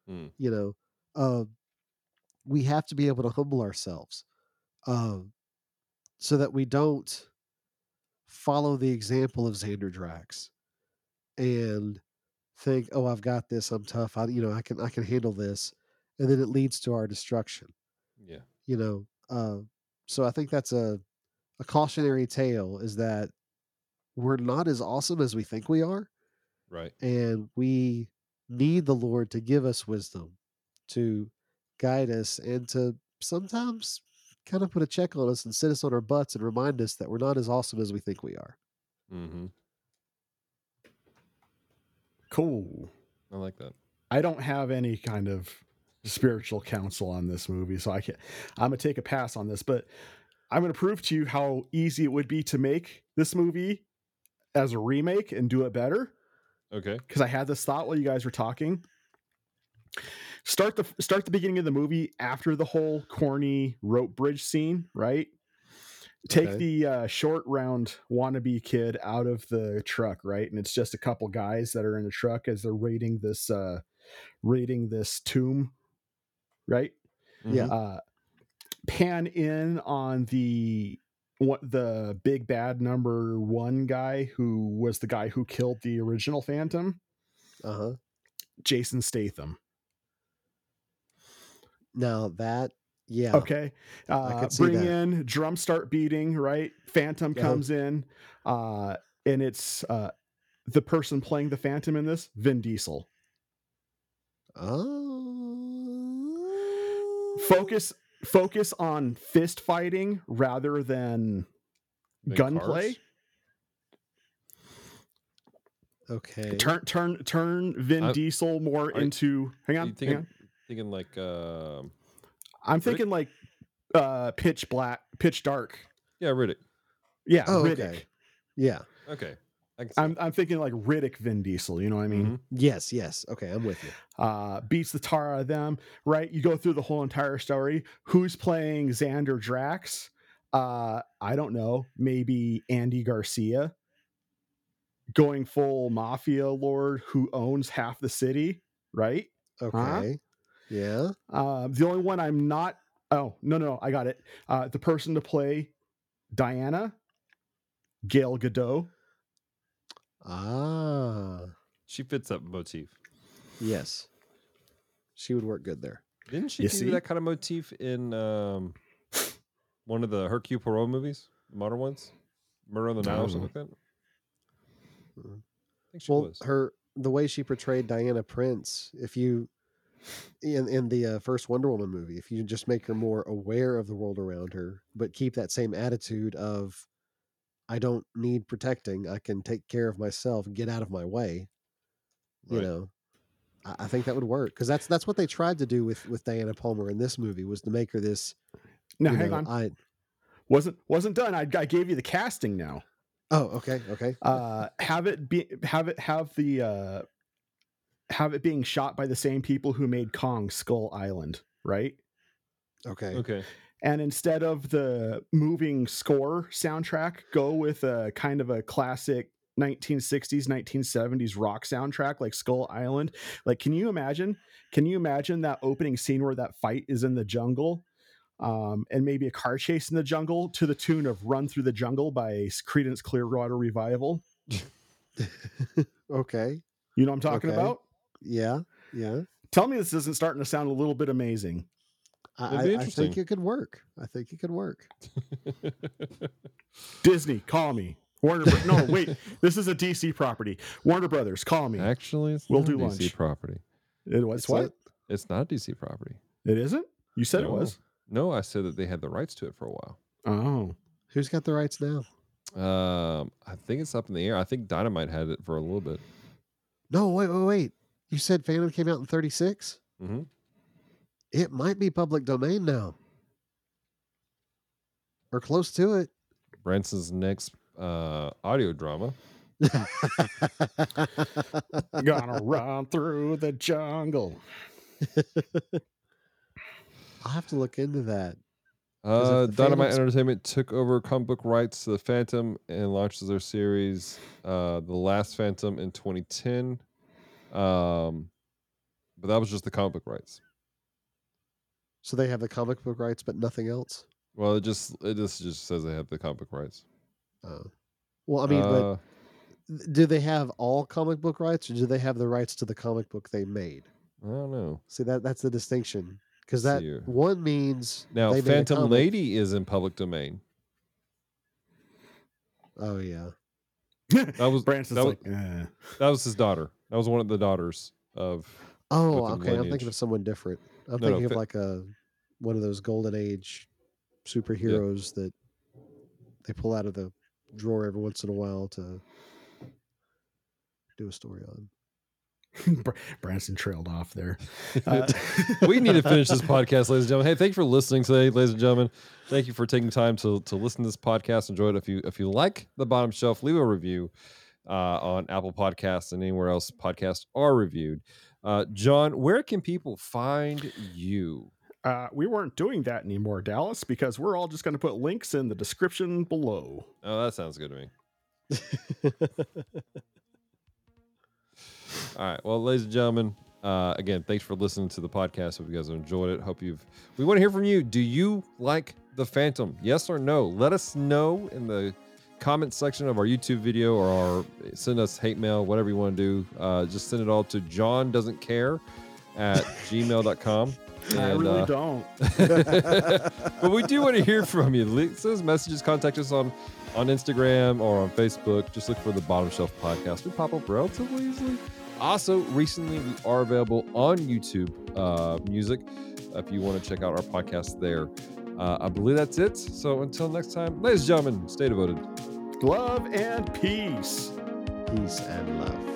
Mm. You know, uh, we have to be able to humble ourselves, um, so that we don't follow the example of Xander Drax and think, "Oh, I've got this. I'm tough. I, you know, I can, I can handle this," and then it leads to our destruction. Yeah. You know, uh, so I think that's a a cautionary tale is that we're not as awesome as we think we are, Right. and we need the Lord to give us wisdom to guide us and to sometimes kind of put a check on us and sit us on our butts and remind us that we're not as awesome as we think we are. Mm-hmm. Cool. I like that. I don't have any kind of spiritual counsel on this movie, so I can't. I'm gonna take a pass on this, but I'm gonna prove to you how easy it would be to make this movie as a remake and do it better. Okay. Because I had this thought while you guys were talking. Start the start the beginning of the movie after the whole corny rope bridge scene, right? Take Okay. the uh, short round wannabe kid out of the truck, right? And it's just a couple guys that are in the truck as they're raiding this uh raiding this tomb, right? Yeah. Uh pan in on the the big bad number one guy who was the guy who killed the original Phantom, Uh huh. Jason Statham. Now that, yeah. Okay. Uh, bring that. in drum start beating, right? Phantom Yeah. comes in, uh, and it's uh, the person playing the Phantom in this, Vin Diesel. Oh. Focus focus on fist fighting rather than Than gunplay. Okay. Turn turn turn Vin I- Diesel more are- into hang You on, hang thinking, on. thinking like um I'm thinking like uh pitch black pitch dark. yeah, Riddick. Yeah, Oh, Riddick. okay. Yeah. Okay. I can see I'm I'm thinking like Riddick Vin Diesel, you know what I mean? Mhm. Yes. Yes. Okay. I'm with you. uh, beats the tar out of them, right? You go through the whole entire story. Who's playing Xander Drax? Uh, I don't know. Maybe Andy Garcia going full mafia lord who owns half the city, right? Okay. Yeah. Uh, the only one I'm not. Oh no, no, I got it. Uh, the person to play Diana, Gal Gadot. Ah. She fits that motif. Yes. She would work good there. Didn't she You do see? that kind of motif in um one of the Hercule Poirot movies, the modern ones? Murder on the Nile or something like that? Mhm. I think she Well, was. her the way she portrayed Diana Prince, if you in in the uh, first Wonder Woman movie, if you just make her more aware of the world around her, but keep that same attitude of I don't need protecting, I can take care of myself, get out of my way. You Right. know, I, I think that would work because that's that's what they tried to do with with Diana Palmer in this movie was to make her this. Now, hang know, on, I wasn't wasn't done. I, I gave you the casting now. oh okay okay uh have it be have it have the uh have it being shot by the same people who made Kong Skull Island, right? okay Okay. And instead of the moving score soundtrack, go with a kind of a classic 1960s 1970s rock soundtrack like skull island like can you imagine can you imagine that opening scene where that fight is in the jungle um, and maybe a car chase in the jungle to the tune of run through the jungle by creedence clearwater revival okay. you know what i'm talking Okay. about Yeah. Yeah. tell me this isn't starting to sound a little bit amazing I, I- I think it could work. I think it could work. disney call me warner Bro- no wait this is a dc property warner brothers call me Actually, it's We'll not do a DC lunch. property. it was It's what a- It's not DC property. it isn't you said it was No, I said that they had the rights to it for a while. oh Who's got the rights now? Um, I think it's up in the air. I think Dynamite had it for a little bit. No, wait, wait, wait. You said Phantom came out in 36? Mm-hmm. It might be public domain now. Or close to it. Branson's next uh, audio drama. Gonna run through the jungle. I'll have to look into that. Uh, Dynamite Phantom's- Entertainment took over comic book rights to the Phantom and launches their series, uh, The Last Phantom, in 2010. Um, but that was just the comic book rights. So they have the comic book rights, but nothing else. Well, it just it just just says they have the comic book rights. Oh. Well, I mean, Uh, but do they have all comic book rights, or do they have the rights to the comic book they made? I don't know. See that that's the distinction, because that here. one means Now, they made a Phantom comic- Lady is in public domain. Oh yeah, That was Branson's that was, like, eh. that was his daughter. That was one of the daughters of. Oh, Within okay. I'm thinking of someone different. I'm No, no, thinking of fa- like a one of those golden age superheroes that they pull out of the drawer every once in a while to do a story on. Br- Branson trailed off there. Uh, we need to finish this podcast, ladies and gentlemen. Hey, thank you for listening today, ladies and gentlemen. Thank you for taking time to, to listen to this podcast. Enjoy it. If you if you like the bottom shelf, leave a review uh, on Apple Podcasts and anywhere else podcasts are reviewed. Uh, John, where can people find you? Uh, we weren't doing that anymore, Dallas, because we're all just going to put links in the description below. Oh, that sounds good to me. All right. Well, ladies and gentlemen, uh, again, thanks for listening to the podcast. Hope you guys enjoyed it. Hope you've. We want to hear from you. Do you like the Phantom? Yes or no? Let us know in the comment section of our YouTube video or our, send us hate mail, whatever you want to do. Uh, just send it all to John doesn't care at gmail.com. I really uh, don't. but we do want to hear from you. Send us messages, contact us on on Instagram or on Facebook. Just look for the Bottom Shelf Podcast. We pop up relatively easily. Also, recently we are available on YouTube uh, Music if you want to check out our podcast there. Uh, I believe that's it. So until next time, ladies and gentlemen, stay devoted. Love and peace. Peace and love.